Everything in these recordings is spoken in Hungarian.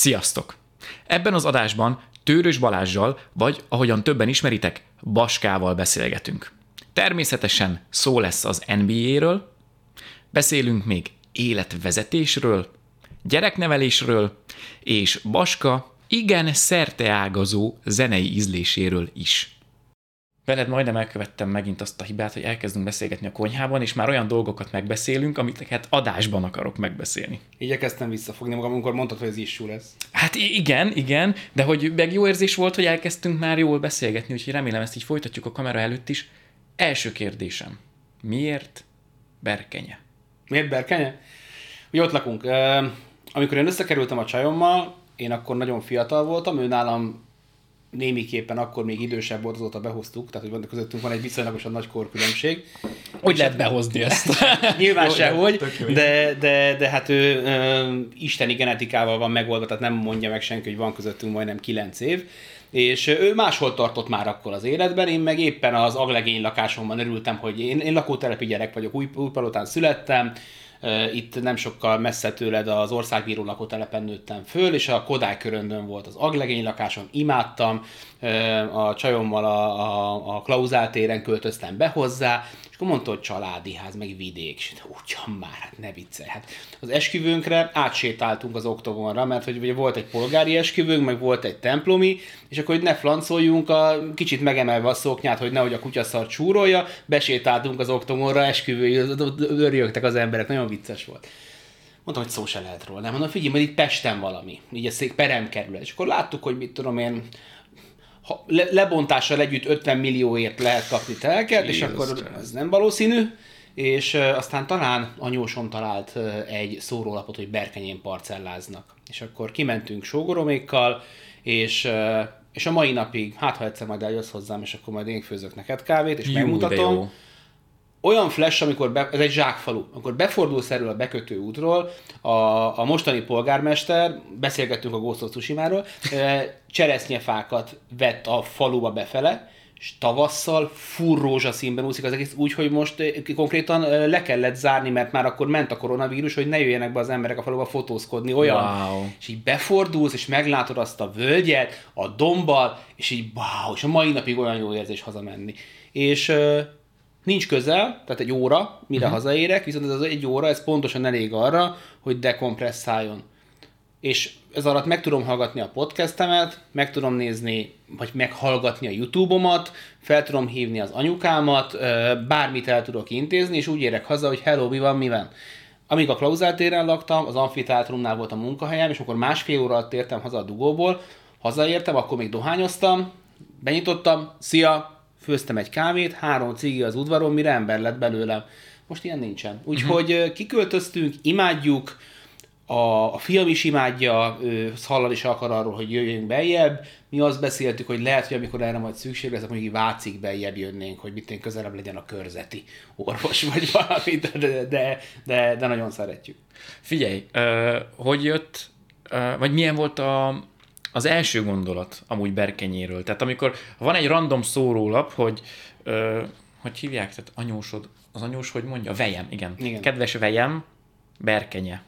Sziasztok! Ebben az adásban Tőrös Balázsjal, vagy ahogyan többen ismeritek, Baskával beszélgetünk. Természetesen szó lesz az NBA-ről, beszélünk még életvezetésről, gyereknevelésről, és Baska igen szerteágazó zenei ízléséről is. Veled majdnem elkövettem megint azt a hibát, hogy elkezdünk beszélgetni a konyhában, és már olyan dolgokat megbeszélünk, amit hát adásban akarok megbeszélni. Igyekeztem visszafogni magam, amikor mondtad, hogy ez issue lesz. Hát igen, igen, de hogy meg jó érzés volt, hogy elkezdtünk már jól beszélgetni, úgyhogy remélem ezt így folytatjuk a kamera előtt is. Első kérdésem. Miért berkenye? Miért Berkenye? Ugye ott lakunk. Amikor én összekerültem a csajommal, én akkor nagyon fiatal voltam, ő nálam némiképpen akkor még idősebb volt, azóta behoztuk, tehát hogy közöttünk van egy viszonylagosan nagy korkülönbség. Hogy lehet behozni ezt? Nyilván Jó, sehogy, de, de, de hát ő ö, isteni genetikával van megoldva, tehát nem mondja meg senki, hogy van közöttünk majdnem 9 év. És ő máshol tartott már akkor az életben, én meg éppen az aglegény lakásomban örültem, hogy én, én lakótelepi gyerek vagyok, új, újpalotán születtem, itt nem sokkal messze tőled az országbíró lakótelepen nőttem föl, és a Kodály köröndön volt az aglegény lakásom, imádtam, a csajommal a, a, a Klauzál téren költöztem be hozzá, akkor mondta, hogy családi ház, meg vidék, és ugyan már, hát ne viccelj. Hát az esküvőnkre átsétáltunk az oktogonra, mert hogy ugye volt egy polgári esküvőnk, meg volt egy templomi, és akkor, hogy ne flancoljunk, a, kicsit megemelve a szoknyát, hogy nehogy a kutyaszar csúrolja, besétáltunk az oktogonra, esküvői, örjögtek az emberek, nagyon vicces volt. Mondtam, hogy szó se lehet róla. Mondom, figyelj, majd itt Pesten valami, így a szék perem. És akkor láttuk, hogy mit tudom én, ha le, lebontással együtt 50 millióért lehet kapni telket, és akkor ez nem valószínű. És aztán talán anyósom talált egy szórólapot, hogy berkenyén parcelláznak. És akkor kimentünk sógoromékkal, és, és a mai napig, hát ha egyszer majd eljössz hozzám, és akkor majd én főzök neked kávét, és Jú, megmutatom. Olyan flash, amikor be, ez egy zsákfalu, amikor befordulsz erről a bekötő útról, a, a mostani polgármester, beszélgettünk a Ghost of Tsushima-ról, cseresznyefákat vett a faluba befele, és tavasszal full rózsaszínben úszik az egész, úgy, hogy most konkrétan le kellett zárni, mert már akkor ment a koronavírus, hogy ne jöjjenek be az emberek a faluba fotózkodni, olyan. Wow. És így befordulsz, és meglátod azt a völgyet, a dombbal, és így wow, és a mai napig olyan jó érzés hazamenni. És nincs közel, tehát egy óra, mire uh-huh. hazaérek, viszont ez az egy óra, ez pontosan elég arra, hogy dekompresszáljon. És ez alatt meg tudom hallgatni a podcastemet, meg tudom nézni, vagy meghallgatni a YouTube-omat, fel tudom hívni az anyukámat, bármit el tudok intézni, és úgy érek haza, hogy hello, mi van, mi van. Amíg a Klauzál téren laktam, az amfiteátrumnál volt a munkahelyem, és akkor másfél óra alatt értem haza a dugóból, hazaértem, akkor még dohányoztam, benyitottam, szia, főztem egy kávét, három cigi az udvaron, mire ember lett belőlem. Most ilyen nincsen. Úgyhogy uh-huh. kiköltöztünk, imádjuk, a, a fiam is imádja, ő hallani is akar arról, hogy jöjjünk beljebb. Mi azt beszéltük, hogy lehet, hogy amikor erre majd szükség lesz, akkor mondjuk Vácig beljebb jönnénk, hogy mit én közelebb legyen a körzeti orvos, vagy valami, de, de, de, de, nagyon szeretjük. Figyelj, hogy jött, vagy milyen volt a, az első gondolat amúgy Berkenyéről? Tehát amikor van egy random szórólap, hogy ö, hogy hívják, tehát anyósod, az anyós hogy mondja? Vejem, igen. Igen. Kedves vejem, Berkenye.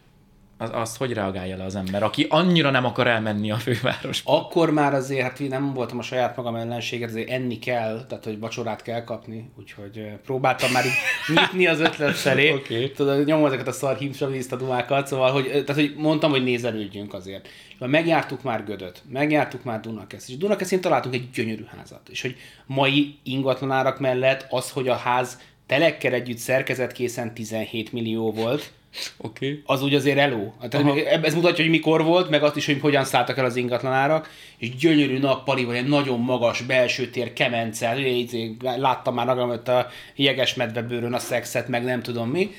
Az, azt hogy reagálja le az ember, aki annyira nem akar elmenni a fővárosba? Akkor már azért, hát én nem voltam a saját magam ellenséget, azért enni kell, tehát hogy vacsorát kell kapni, úgyhogy próbáltam már így nyitni az ötlet felé. Oké. Tudod, nyomom ezeket a szar himsavista dumákat, szóval, hogy, tehát, hogy mondtam, hogy nézelődjünk azért. És megjártuk már Gödöt, megjártuk már Dunakeszt, és Dunakeszin találtunk egy gyönyörű házat. És hogy mai ingatlanárak mellett az, hogy a ház telekkel együtt szerkezetkészen 17 millió volt. Okay. az úgy azért eló. Tehát még ez mutatja, hogy mikor volt, meg azt is, hogy hogyan szálltak el az ingatlanárak, és gyönyörű nappali, vagy egy nagyon magas belső tér kemence, így láttam már magam a jeges medvebőrön a szexet, meg nem tudom mi,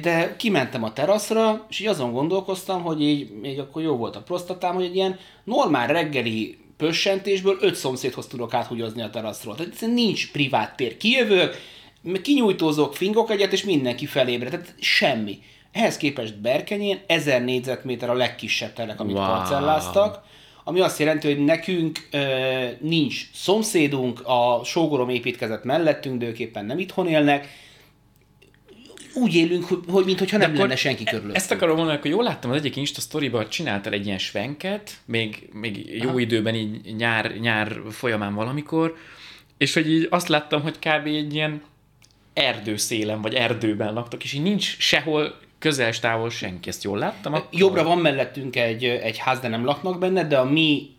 de kimentem a teraszra, és így azon gondolkoztam, hogy így még akkor jó volt a prostatám, hogy egy ilyen normál reggeli pössentésből öt szomszédhoz tudok áthúgyozni a teraszról. Tehát nincs privát tér. Kijövök, kinyújtózok, fingok egyet, és mindenki felébre. Tehát semmi. Ehhez képest Berkenyén 1000 négyzetméter a legkisebb telek, amit Wow. parcelláztak, ami azt jelenti, hogy nekünk ö, nincs szomszédunk, a sógorom építkezett mellettünk, de ők éppen nem itthon élnek. úgy élünk, hogy, hogy mintha nem lenne senki körülött. Ezt akarom mondani, hogy jól láttam az egyik Insta sztoriban, csináltál egy ilyen svenket, még, még jó Aha. időben így nyár, nyár folyamán valamikor, és hogy így azt láttam, hogy kb. egy ilyen erdőszélen, vagy erdőben laktak, és így nincs sehol közel távol senki, ezt jól láttam? Akkor? Jobbra van mellettünk egy, egy ház, de nem laknak benne, de a mi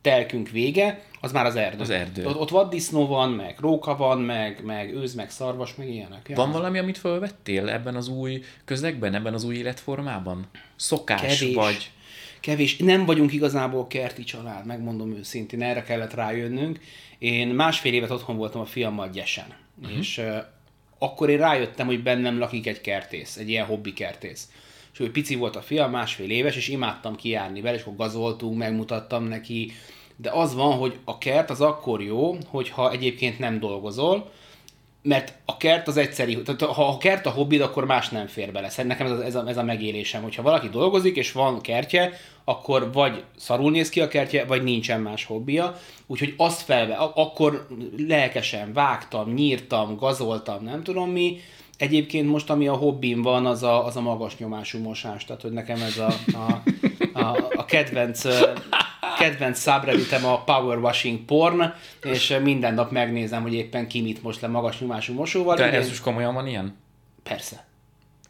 telkünk vége, az már az erdő. Az erdő. Ott, ott vaddisznó van, meg róka van, meg, meg őz, meg szarvas, meg ilyenek. Ja. Van valami, amit felvettél ebben az új közegben, ebben az új életformában? Szokás Kevés. vagy? Kevés. Nem vagyunk igazából kerti család, megmondom őszintén, erre kellett rájönnünk. Én másfél évet otthon voltam a fiammal gyesen, uh-huh. és akkor én rájöttem, hogy bennem lakik egy kertész, egy ilyen hobbi kertész. És hogy pici volt a fiam, másfél éves, és imádtam kijárni vele, és akkor gazoltunk, megmutattam neki, de az van, hogy a kert az akkor jó, hogyha egyébként nem dolgozol, mert a kert az egyszerű, tehát ha a kert a hobbid, akkor más nem fér bele. Szerintem nekem ez a, ez, a, ez a megélésem, hogyha valaki dolgozik, és van kertje, akkor vagy szarul néz ki a kertje, vagy nincsen más hobbija. Úgyhogy azt felve, akkor lelkesen vágtam, nyírtam, gazoltam, nem tudom mi. Egyébként most, ami a hobbim van, az a, az a magas nyomású mosás. Tehát, hogy nekem ez a, a, a, a kedvenc kedvenc subredditem a Power Washing Porn, és minden nap megnézem, hogy éppen ki mit most le magas nyomású mosóval. De ez most komolyan van ilyen? Persze.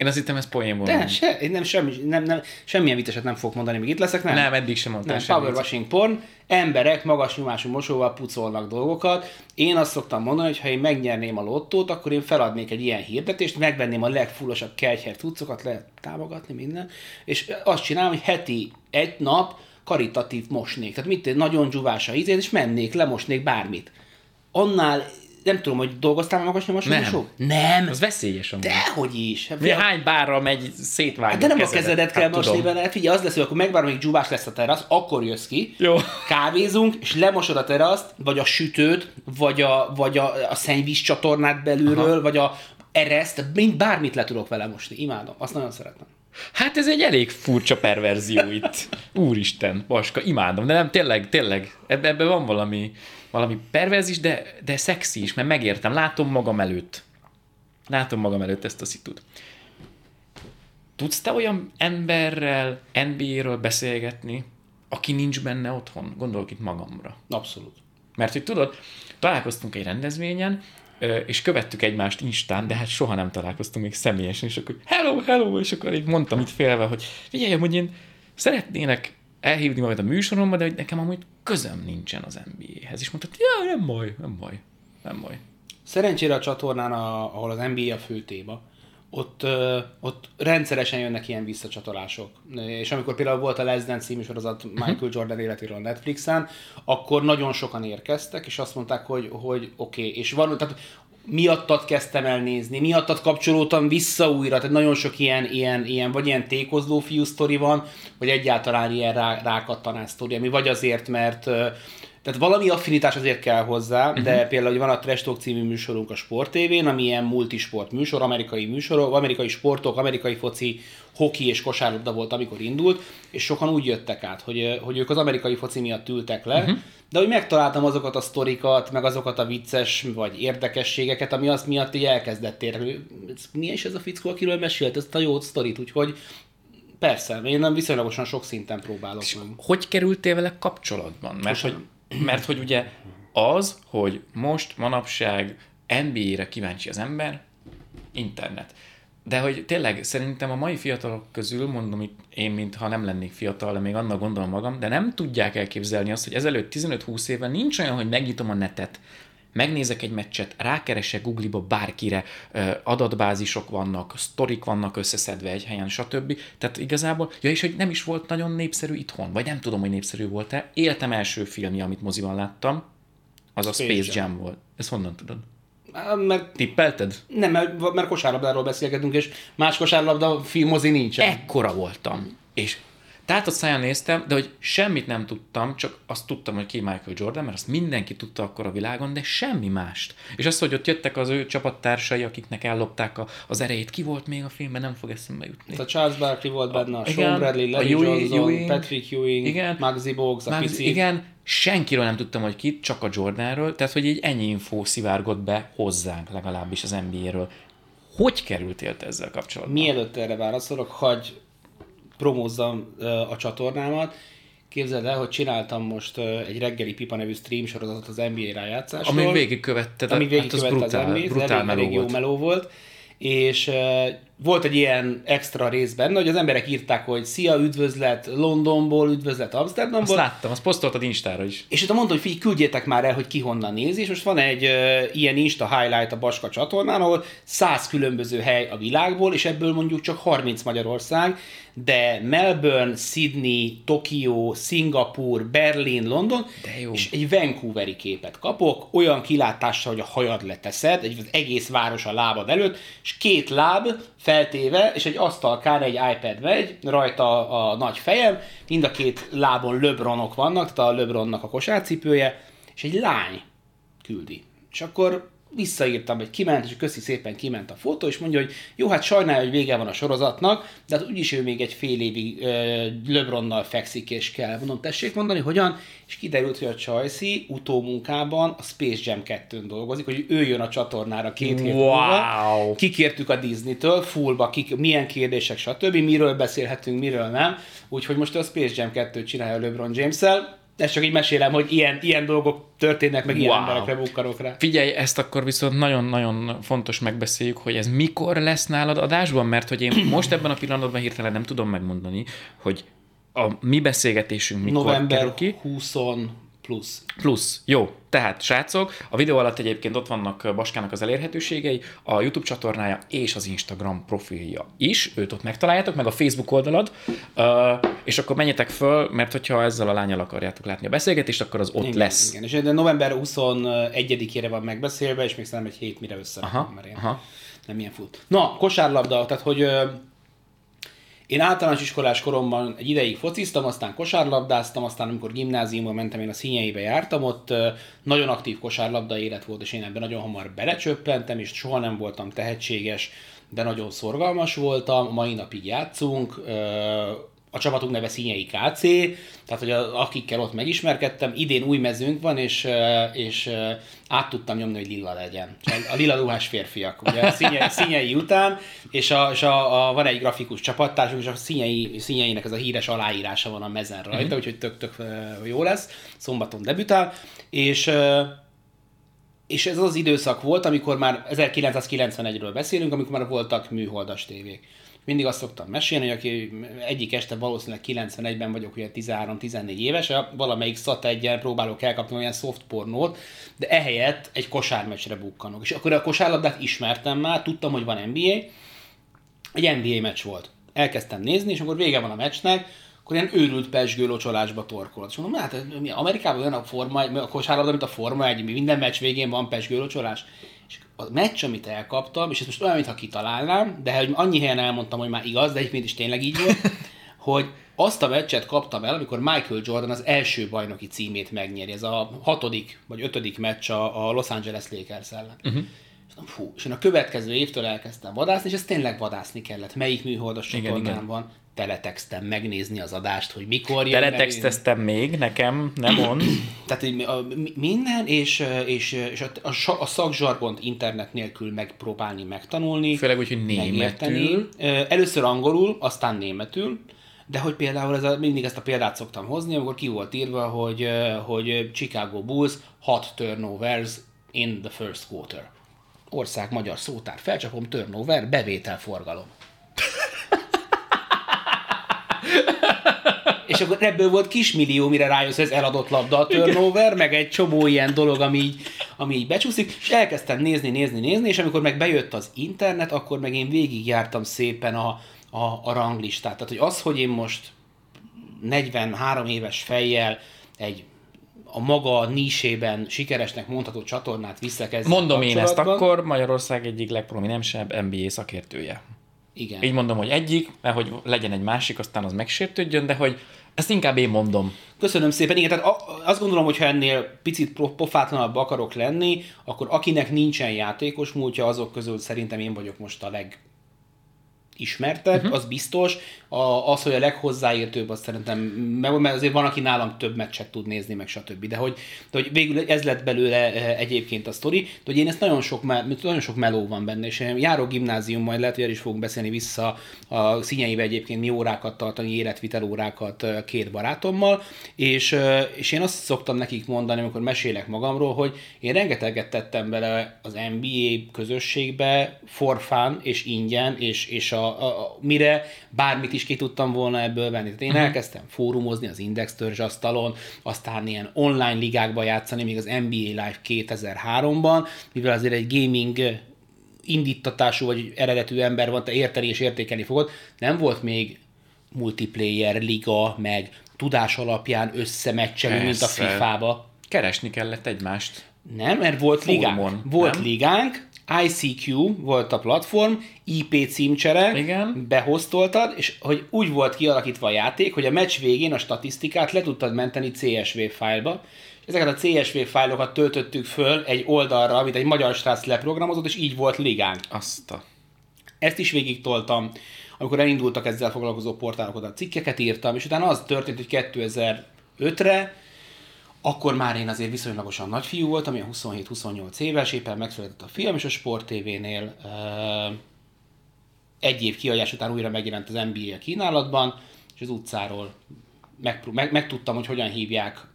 Én azt hittem, ez De van. se, én nem, semmi, nem, nem, semmilyen viteset nem fogok mondani, míg itt leszek, nem? Nem, eddig sem mondtál Nem, semmit. power washing porn, emberek magas nyomású mosóval pucolnak dolgokat. Én azt szoktam mondani, hogy ha én megnyerném a lottót, akkor én feladnék egy ilyen hirdetést, megvenném a legfullosabb kelther cuccokat, lehet támogatni minden, és azt csinálom, hogy heti egy nap karitatív mosnék. Tehát mit, nagyon dzsuvás a ízét, és mennék, lemosnék bármit. Annál, nem tudom, hogy dolgoztál a magas nyomású Nem. mosó? Nem. Az veszélyes amúgy. Dehogy is. Hát, Mi hány bárra megy szétvágni de nem a kezedet? kezedet kell Hát mosni tudom. vele, figyelj, az lesz, hogy akkor megvárom, hogy dzsúvás lesz a terasz, akkor jössz ki, Jó. kávézunk, és lemosod a teraszt, vagy a sütőt, vagy a, vagy a, a szennyvíz csatornát belülről, Aha. vagy a ereszt, mind bármit le tudok vele mosni. Imádom, azt nagyon szeretem. Hát ez egy elég furcsa perverzió itt. Úristen, Baska, imádom. De nem, tényleg, tényleg, ebbe, ebbe van valami, valami perverzis, de, de szexi is, mert megértem, látom magam előtt. Látom magam előtt ezt a szitut. Tudsz te olyan emberrel, NBA-ről beszélgetni, aki nincs benne otthon? Gondolok itt magamra. Abszolút. Mert hogy tudod, találkoztunk egy rendezvényen, és követtük egymást Instán, de hát soha nem találkoztunk még személyesen, és akkor hello, hello, és akkor így mondtam itt félve, hogy figyelj, hogy én szeretnének elhívni majd a műsoromba, de hogy nekem amúgy közöm nincsen az NBA-hez. És mondta, ja, nem baj, nem baj, nem baj. Szerencsére a csatornán, a, ahol az NBA a fő téma, ott, ott rendszeresen jönnek ilyen visszacsatolások. És amikor például volt a Les Dance című sorozat Michael Jordan életéről a Netflixen, akkor nagyon sokan érkeztek, és azt mondták, hogy, hogy oké, okay. és van, tehát miattad kezdtem el nézni, miattad kapcsolódtam vissza újra, tehát nagyon sok ilyen, ilyen, ilyen vagy ilyen tékozló fiú sztori van, vagy egyáltalán ilyen rá, rákattanás sztori, ami vagy azért, mert tehát valami affinitás azért kell hozzá, uh-huh. de például hogy van a Trash Talk című műsorunk a Sport TV-n, ami ilyen multisport műsor, amerikai műsorok, amerikai sportok, amerikai foci, hoki és kosárlabda volt, amikor indult, és sokan úgy jöttek át, hogy, hogy ők az amerikai foci miatt ültek le, uh-huh. de hogy megtaláltam azokat a sztorikat, meg azokat a vicces vagy érdekességeket, ami azt miatt így elkezdett érni. Mi is ez a fickó, akiről mesélt ezt a jó sztorit, úgyhogy persze, én nem viszonylagosan sok szinten próbálok meg. Hogy kerültél vele kapcsolatban? Mert hogy, mert hogy ugye az, hogy most manapság NBA-re kíváncsi az ember, internet. De hogy tényleg szerintem a mai fiatalok közül, mondom itt én, mintha nem lennék fiatal, de még annak gondolom magam, de nem tudják elképzelni azt, hogy ezelőtt 15-20 éve nincs olyan, hogy megnyitom a netet, megnézek egy meccset, rákeresek Google-ba bárkire, adatbázisok vannak, sztorik vannak összeszedve egy helyen, stb. Tehát igazából, ja és hogy nem is volt nagyon népszerű itthon, vagy nem tudom, hogy népszerű volt-e. Éltem első filmje, amit moziban láttam, az a Space Space Jam. Jam volt. Ezt honnan tudod? Mert Tippelted? Nem, mert, mert kosárlabdáról beszélgetünk, és más kosárlabda filmozi nincsen. Ekkora voltam. És a száján néztem, de hogy semmit nem tudtam, csak azt tudtam, hogy ki Michael Jordan, mert azt mindenki tudta akkor a világon, de semmi mást. És azt, hogy ott jöttek az ő csapattársai, akiknek ellopták a, az erejét, ki volt még a filmben, nem fog eszembe jutni. A Charles Barkley volt benne, a igen, Sean Bradley, a Larry Ewing- Johnson, Ewing, Patrick Ewing, igen. Muggsy Bogues, a Már, pici. igen, senkiről nem tudtam, hogy ki, csak a Jordanről, tehát hogy így ennyi infó szivárgott be hozzánk legalábbis az NBA-ről. hogy kerültél te ezzel kapcsolatban? Mielőtt erre válaszolok, hagy promózzam a csatornámat. Képzeld el, hogy csináltam most egy reggeli pipa nevű stream sorozatot az NBA rájátszásról. Ami végigkövetted, ami hát végigkövette az az brutál, NBA-t, brutál elég, meló elég jó volt. meló volt. És volt egy ilyen extra rész benne, hogy az emberek írták, hogy szia, üdvözlet Londonból, üdvözlet Azt Amsterdamból, láttam, azt posztoltad Instára is. és utána mondta, hogy figyelj, küldjétek már el, hogy ki honnan nézi, és most van egy uh, ilyen Insta highlight a Baska csatornán, ahol 100 különböző hely a világból, és ebből mondjuk csak 30 Magyarország, de Melbourne, Sydney, Tokió, Szingapur, Berlin, London, De jó. és egy Vancouveri képet kapok, olyan kilátással, hogy a hajad leteszed, egy az egész város a lábad előtt, és két láb feltéve, és egy asztalkán egy iPad megy, rajta a, nagy fejem, mind a két lábon löbronok vannak, tehát a löbronnak a kosárcipője, és egy lány küldi. És akkor visszaírtam, hogy kiment, és köszi szépen kiment a fotó, és mondja, hogy jó, hát sajnálja, hogy vége van a sorozatnak, de hát úgyis ő még egy fél évig ö, LeBronnal fekszik, és kell. Mondom, tessék mondani, hogyan? És kiderült, hogy a Csajci utómunkában a Space Jam 2-n dolgozik, hogy ő jön a csatornára két hét Wow. múlva. Kikértük a Disney-től, fullba, kik, milyen kérdések, stb., miről beszélhetünk, miről nem. Úgyhogy most a Space Jam 2-t csinálja LeBron James-el. Ezt csak így mesélem, hogy ilyen, ilyen dolgok történnek, meg ilyen Wow. emberekre bukkanok rá. Figyelj, ezt akkor viszont nagyon-nagyon fontos megbeszéljük, hogy ez mikor lesz nálad adásban, mert hogy én most ebben a pillanatban hirtelen nem tudom megmondani, hogy a mi beszélgetésünk mikor November kerül ki. 20 plusz. Plusz. Jó. Tehát, srácok, a videó alatt egyébként ott vannak Baskának az elérhetőségei, a YouTube csatornája és az Instagram profilja is, őt ott megtaláljátok, meg a Facebook oldalad, és akkor menjetek föl, mert hogyha ezzel a lányal akarjátok látni a beszélgetést, akkor az ott Igen, lesz. Igen, és de november 21-ére van megbeszélve, és még szerintem egy hét mire össze. Aha, aha. nem ilyen fut. Na, kosárlabda, tehát hogy én általános iskolás koromban egy ideig fociztam, aztán kosárlabdáztam, aztán amikor gimnáziumban mentem, én a színjeibe jártam, ott nagyon aktív kosárlabda élet volt, és én ebben nagyon hamar belecsöppentem, és soha nem voltam tehetséges, de nagyon szorgalmas voltam, mai napig játszunk, a csapatunk neve Színyei KC, tehát hogy a, akikkel ott megismerkedtem, idén új mezőnk van, és, és át tudtam nyomni, hogy lila legyen. A lila ruhás férfiak, ugye a színyei után, és, a, és a, a, van egy grafikus csapattársunk, és a színyei, színyeinek ez a híres aláírása van a mezen rajta, uh-huh. úgyhogy tök-tök jó lesz. Szombaton debütál, és és ez az időszak volt, amikor már 1991-ről beszélünk, amikor már voltak műholdas tévék. Mindig azt szoktam mesélni, hogy aki egyik este valószínűleg 91-ben vagyok, ugye 13-14 éves, valamelyik szat egyen próbálok elkapni olyan soft pornót, de ehelyett egy kosármeccsre bukkanok. És akkor a kosárlabdát ismertem már, tudtam, hogy van NBA, egy NBA meccs volt. Elkezdtem nézni, és akkor vége van a meccsnek, akkor ilyen őrült pesgő locsolásba torkolt. És mondom, hát Amerikában olyan a, forma, a kosárlabda, mint a forma egy, mi minden meccs végén van pesgő locsolás. A meccs, amit elkaptam, és ez most olyan, mintha kitalálnám, de hogy annyi helyen elmondtam, hogy már igaz, de egyébként is tényleg így volt, hogy azt a meccset kaptam el, amikor Michael Jordan az első bajnoki címét megnyeri. Ez a hatodik vagy ötödik meccs a, a Los Angeles Lakers ellen. Uh-huh. És mondom, fú, és én a következő évtől elkezdtem vadászni, és ez tényleg vadászni kellett. Melyik műholdas csatornán van? Teletextem megnézni az adást, hogy mikor jön. meg- Teletexteztem még, nekem, nem mond. tehát így a, mi- minden, és, és, és a, a, a szakzsargont internet nélkül megpróbálni megtanulni. Főleg úgy, hogy megérteni. németül. Ö, Először angolul, aztán németül, de hogy például ez a, mindig ezt a példát szoktam hozni, amikor ki volt írva, hogy, hogy Chicago Bulls 6 turnovers in the first quarter. Ország magyar szótár, felcsapom turnover, bevételforgalom. És akkor ebből volt kismillió, mire rájössz, ez eladott labda a turnover, meg egy csomó ilyen dolog, ami így, ami így becsúszik, és elkezdtem nézni, nézni, nézni, és amikor meg bejött az internet, akkor meg én végigjártam szépen a, a, a ranglistát. Tehát, hogy az, hogy én most 43 éves fejjel egy a maga nísében sikeresnek mondható csatornát visszakezdem. Mondom én ezt akkor, Magyarország egyik legprominensebb NBA szakértője. Igen. Így mondom, hogy egyik, mert hogy legyen egy másik, aztán az megsértődjön, de hogy ezt inkább én mondom. Köszönöm szépen. Igen, tehát azt gondolom, hogy ha ennél picit pofátlanabb akarok lenni, akkor akinek nincsen játékos múltja, azok közül szerintem én vagyok most a leg ismertebb, uh-huh. az biztos. A, az, hogy a leghozzáértőbb, azt szerintem, mert azért van, aki nálam több meccset tud nézni, meg stb. De hogy, de hogy végül ez lett belőle eh, egyébként a sztori, de hogy én ezt nagyon sok, nagyon sok meló van benne, és járó gimnázium, majd lehet, hogy el is fogunk beszélni vissza a színjeivel egyébként mi órákat tartani, életvitel órákat eh, két barátommal, és, eh, és én azt szoktam nekik mondani, amikor mesélek magamról, hogy én rengeteget tettem bele az NBA közösségbe, for fun, és ingyen, és, és a, a, a, mire bármit is ki tudtam volna ebből venni. Tehát én uh-huh. elkezdtem fórumozni az Index asztalon, aztán ilyen online ligákba játszani, még az NBA Live 2003-ban, mivel azért egy gaming indítatású vagy eredetű ember van, te érteni és értékelni fogod, nem volt még multiplayer liga, meg tudás alapján összemeccselő, mint a FIFA-ba. Keresni kellett egymást. Nem, mert volt ligánk. Volt nem? ligánk, ICQ volt a platform, IP címcsere, Igen. behoztoltad, és hogy úgy volt kialakítva a játék, hogy a meccs végén a statisztikát le tudtad menteni CSV fájlba, ezeket a CSV fájlokat töltöttük föl egy oldalra, amit egy magyar srác leprogramozott, és így volt ligánk. Azt a... Ezt is végig toltam. Amikor elindultak ezzel foglalkozó portálok, oda cikkeket írtam, és utána az történt, hogy 2005-re akkor már én azért viszonylagosan nagy fiú voltam, ilyen 27-28 éves, éppen megszületett a film, és a Sport TV-nél egy év kiadás után újra megjelent az NBA kínálatban, és az utcáról meg, meg, megtudtam, hogy hogyan hívják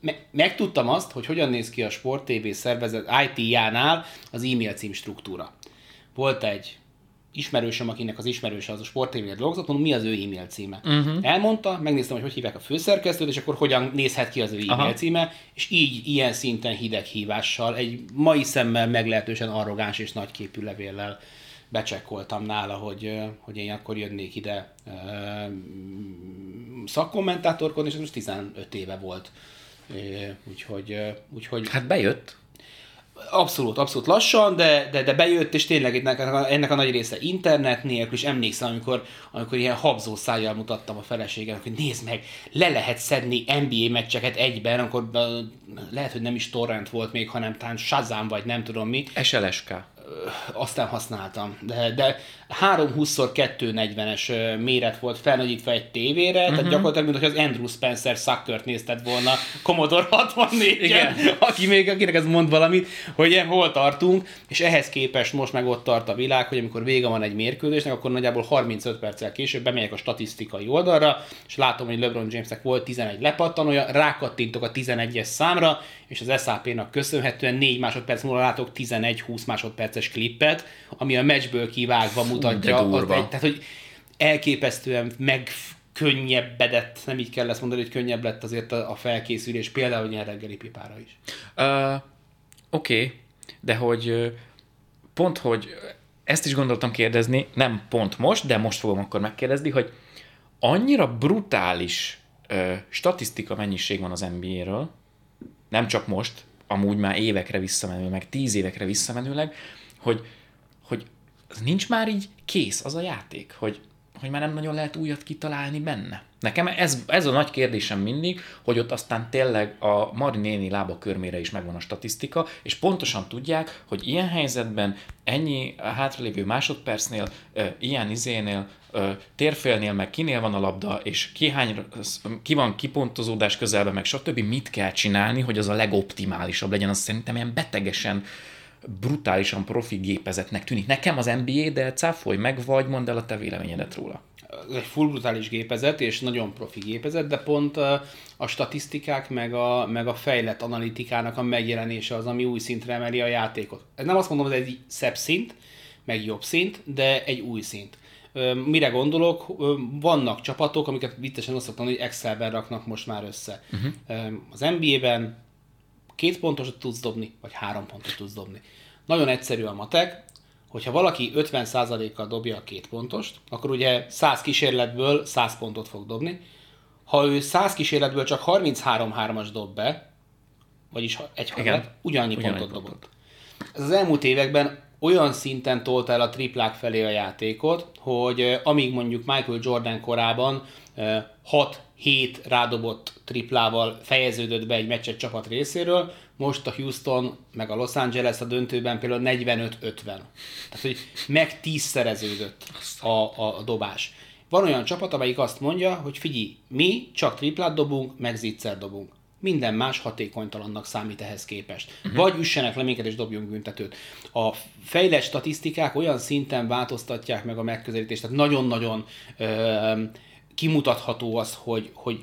me, megtudtam azt, hogy hogyan néz ki a Sport TV szervezet IT-jánál az e-mail cím struktúra. Volt egy ismerősöm, akinek az ismerőse az a sporttévénél dolgozott, mondom, mi az ő e-mail címe. Uh-huh. Elmondta, megnéztem, hogy hogy hívják a főszerkesztőt, és akkor hogyan nézhet ki az ő e-mail Aha. címe, és így ilyen szinten hideg hívással, egy mai szemmel meglehetősen arrogáns és nagyképű levéllel becsekkoltam nála, hogy, hogy én akkor jönnék ide szakkommentátorkodni, és most 15 éve volt. Úgyhogy, úgyhogy... Hát bejött. Abszolút, abszolút lassan, de, de, de bejött, és tényleg ennek, ennek a nagy része internet nélkül, és emlékszem, amikor, amikor ilyen habzó szájjal mutattam a feleségem, hogy nézd meg, le lehet szedni NBA meccseket egyben, akkor lehet, hogy nem is torrent volt még, hanem talán Shazam, vagy nem tudom mi. SLSK azt nem használtam, de, de 3-20-240-es méret volt felnagyítva egy tévére, uh-huh. tehát mhm. gyakorlatilag, mint hogy az Andrew Spencer sucker nézted volna Commodore 64 Igen. aki még, akinek ez mond valamit, hogy hol tartunk, és ehhez képest most meg ott tart a világ, hogy amikor vége van egy mérkőzésnek, akkor nagyjából 35 perccel később bemegyek a statisztikai oldalra, és látom, hogy LeBron Jamesnek volt 11 lepattanója, rákattintok a 11-es számra, és az SAP-nak köszönhetően 4 másodperc múlva látok 11-20 másodperces klippet, ami a meccsből kivágva mutatja. Ott egy, tehát, hogy elképesztően meg könnyebbedett, nem így kell ezt mondani, hogy könnyebb lett azért a, a felkészülés, például ilyen reggeli pipára is. Uh, Oké, okay. de hogy pont, hogy ezt is gondoltam kérdezni, nem pont most, de most fogom akkor megkérdezni, hogy annyira brutális statisztika mennyiség van az NBA-ről, nem csak most, amúgy már évekre visszamenőleg, meg tíz évekre visszamenőleg, hogy, hogy az nincs már így kész az a játék, hogy, hogy már nem nagyon lehet újat kitalálni benne. Nekem ez, ez a nagy kérdésem mindig, hogy ott aztán tényleg a Mari néni lába körmére is megvan a statisztika, és pontosan tudják, hogy ilyen helyzetben, ennyi hátralévő másodpercnél, ilyen izénél, térfélnél, meg kinél van a labda, és ki, hány, ki van kipontozódás közelben, meg stb. mit kell csinálni, hogy az a legoptimálisabb legyen, az szerintem ilyen betegesen brutálisan profi gépezetnek tűnik. Nekem az NBA, de cáfolj meg, vagy mondd el a te véleményedet róla. Ez egy full brutális gépezet, és nagyon profi gépezet, de pont a statisztikák, meg a, meg a fejlett analitikának a megjelenése az, ami új szintre emeli a játékot. Ez nem azt mondom, hogy ez egy szebb szint, meg jobb szint, de egy új szint. Mire gondolok? Vannak csapatok, amiket vittesen azt szoktam, hogy Excelben raknak most már össze. Uh-huh. Az NBA-ben két pontot tudsz dobni, vagy három pontot tudsz dobni. Nagyon egyszerű a matek, hogyha valaki 50%-kal dobja a két pontost, akkor ugye 100 kísérletből 100 pontot fog dobni. Ha ő 100 kísérletből csak 33-3-as dob be, vagyis egy hadat, ugyannyi pontot pontot dobott. Ez az elmúlt években olyan szinten tolta el a triplák felé a játékot, hogy amíg mondjuk Michael Jordan korában 6-7 rádobott triplával fejeződött be egy meccset csapat részéről, most a Houston meg a Los Angeles a döntőben például 45-50. Tehát, hogy meg tízszereződött a, a, a dobás. Van olyan csapat, amelyik azt mondja, hogy figyelj, mi csak triplát dobunk, meg zicser dobunk. Minden más hatékonytalannak számít ehhez képest. Uh-huh. Vagy üssenek le minket és dobjunk büntetőt. A fejlett statisztikák olyan szinten változtatják meg a megközelítést, tehát nagyon-nagyon ö, kimutatható az, hogy, hogy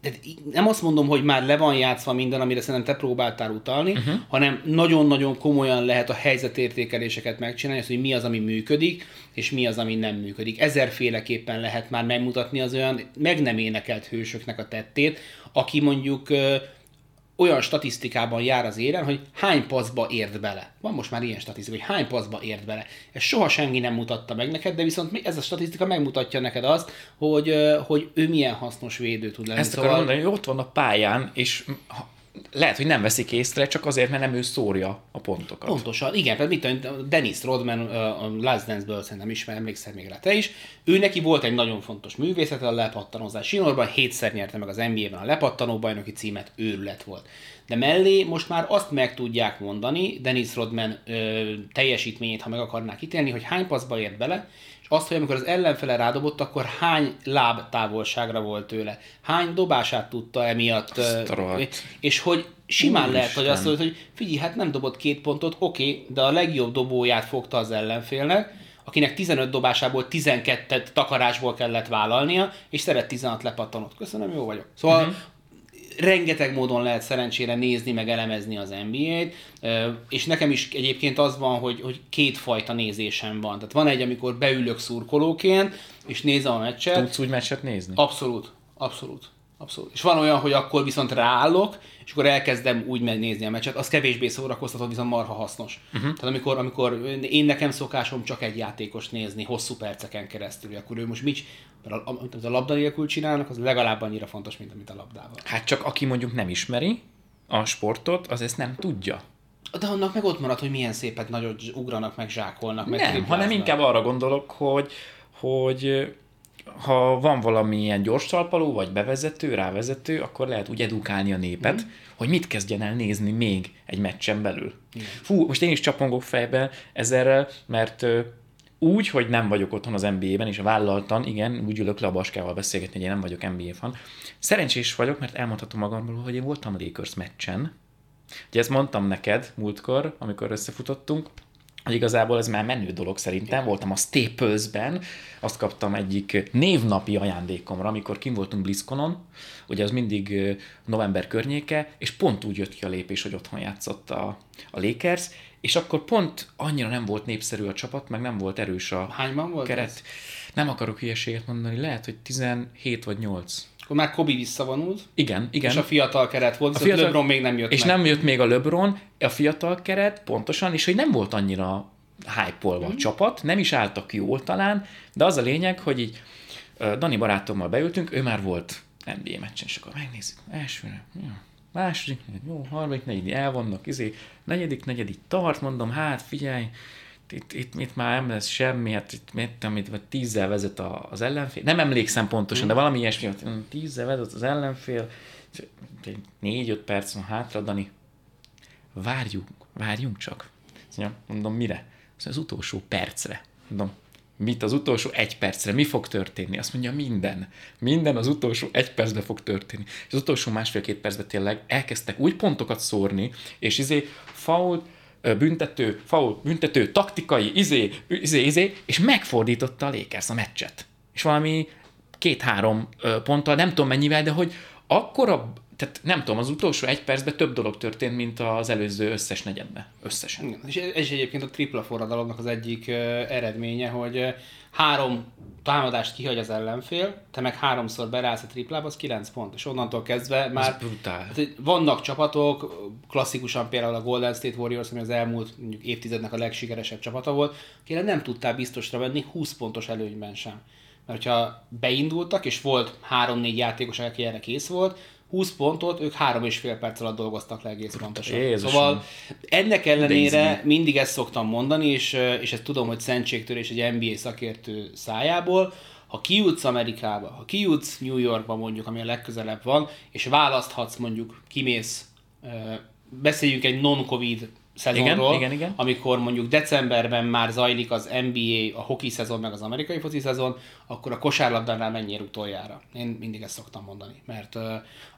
tehát nem azt mondom, hogy már le van játszva minden, amire szerintem te próbáltál utalni, uh-huh. hanem nagyon-nagyon komolyan lehet a helyzetértékeléseket megcsinálni, az, hogy mi az, ami működik, és mi az, ami nem működik. Ezerféleképpen lehet már megmutatni az olyan meg nem énekelt hősöknek a tettét, aki mondjuk olyan statisztikában jár az éren, hogy hány paszba ért bele. Van most már ilyen statisztika, hogy hány paszba ért bele. Ez soha senki nem mutatta meg neked, de viszont ez a statisztika megmutatja neked azt, hogy, hogy ő milyen hasznos védő tud lenni. Ezt szóval... akarom mondani, hogy ott van a pályán, és lehet, hogy nem veszik észre, csak azért, mert nem ő szórja a pontokat. Pontosan, igen, mert mit tudom, Dennis Rodman a Last Dance-ből szerintem ismer, emlékszel még rá te is. Ő neki volt egy nagyon fontos művészete, a lepattanozás sinorban, hétszer nyerte meg az NBA-ben a lepattanó bajnoki címet, őrület volt. De mellé most már azt meg tudják mondani, Dennis Rodman ö, teljesítményét, ha meg akarnák ítélni, hogy hány paszba ért bele, azt, hogy amikor az ellenfele rádobott, akkor hány láb távolságra volt tőle, hány dobását tudta emiatt, és hogy simán Úristen. lehet, hogy azt mondod, hogy figyelj, hát nem dobott két pontot, oké, okay, de a legjobb dobóját fogta az ellenfélnek, akinek 15 dobásából 12 takarásból kellett vállalnia, és szeret 16 lepattanot. Köszönöm, jó vagyok. Szóval uh-huh rengeteg módon lehet szerencsére nézni, meg elemezni az NBA-t, és nekem is egyébként az van, hogy, hogy kétfajta nézésem van. Tehát van egy, amikor beülök szurkolóként, és nézem a meccset. Tudsz úgy meccset nézni? Abszolút, abszolút. Abszolút. És van olyan, hogy akkor viszont ráállok, és akkor elkezdem úgy nézni a meccset, az kevésbé szórakoztató, viszont marha hasznos. Uh-huh. Tehát amikor, amikor én nekem szokásom csak egy játékos nézni hosszú perceken keresztül, akkor ő most mit, mert a, amit a labda nélkül csinálnak, az legalább annyira fontos, mint amit a labdával. Hát csak aki mondjuk nem ismeri a sportot, az ezt nem tudja. De annak meg ott marad, hogy milyen szépet nagyot ugranak, meg zsákolnak. Meg nem, hanem inkább arra gondolok, hogy, hogy ha van valamilyen gyors talpaló, vagy bevezető, rávezető, akkor lehet úgy edukálni a népet, mm. hogy mit kezdjen el nézni még egy meccsen belül. Mm. Fú, most én is csapongok fejbe ezerrel, mert úgy, hogy nem vagyok otthon az NBA-ben, és vállaltan, igen, úgy ülök le a Baskával beszélgetni, hogy én nem vagyok NBA fan. Szerencsés vagyok, mert elmondhatom magamról, hogy én voltam Lakers meccsen. Ugye ezt mondtam neked múltkor, amikor összefutottunk, igazából ez már menő dolog szerintem. Voltam a Staples-ben, azt kaptam egyik névnapi ajándékomra, amikor kim voltunk BlizzConon, ugye az mindig november környéke, és pont úgy jött ki a lépés, hogy otthon játszott a, a Lakers, és akkor pont annyira nem volt népszerű a csapat, meg nem volt erős a Hányban volt keret. Ez? Nem akarok hülyeséget mondani, lehet, hogy 17 vagy 8. Akkor már Kobi visszavonult. Igen, igen. És a fiatal keret volt, a fiatal... LeBron még nem jött És meg. nem jött még a LeBron, a fiatal keret, pontosan, és hogy nem volt annyira hype mm. a csapat, nem is álltak jól talán, de az a lényeg, hogy így Dani barátommal beültünk, ő már volt NBA meccsen, és akkor megnézzük. Első, ja második, jó, harmadik, negyedik, elvannak, izé, negyedik, negyedik tart, mondom, hát figyelj, itt, itt, itt már nem lesz semmi, hát itt mit, amit vagy tízzel vezet az ellenfél. Nem emlékszem pontosan, mm. de valami ilyesmi, hogy tízzel vezet az ellenfél, négy-öt perc van hátra, Dani, várjunk, várjunk csak. Mondom, mire? Az utolsó percre. Mondom, mit az utolsó egy percre, mi fog történni? Azt mondja, minden. Minden az utolsó egy percben fog történni. És az utolsó másfél-két percben tényleg elkezdtek úgy pontokat szórni, és izé faul, büntető, faul, büntető, taktikai, izé, izé, izé, és megfordította a Lakers a meccset. És valami két-három ponttal, nem tudom mennyivel, de hogy akkora tehát nem tudom, az utolsó egy percben több dolog történt, mint az előző összes negyedben. Összesen. Igen, és ez egyébként a tripla forradalomnak az egyik uh, eredménye, hogy uh, három támadást kihagy az ellenfél, te meg háromszor berállsz a triplába, az kilenc pont, és onnantól kezdve már brutál. Hát, vannak csapatok, klasszikusan például a Golden State Warriors, ami az elmúlt mondjuk évtizednek a legsikeresebb csapata volt, akire nem tudtál biztosra venni 20 pontos előnyben sem. Mert hogyha beindultak, és volt három-négy játékos, aki erre kész volt, 20 pontot ők három és fél perc alatt dolgoztak le egész pontosan. Jézusom. Szóval ennek ellenére mindig ezt szoktam mondani, és, és ezt tudom, hogy szentségtörés egy NBA szakértő szájából, ha kijutsz Amerikába, ha kijutsz New Yorkba mondjuk, ami a legközelebb van, és választhatsz mondjuk, kimész beszéljünk egy non-covid szezonról, Igen, igen, igen. amikor mondjuk decemberben már zajlik az NBA, a hoki szezon, meg az amerikai foci szezon, akkor a kosárlabdánál mennyire utoljára. Én mindig ezt szoktam mondani, mert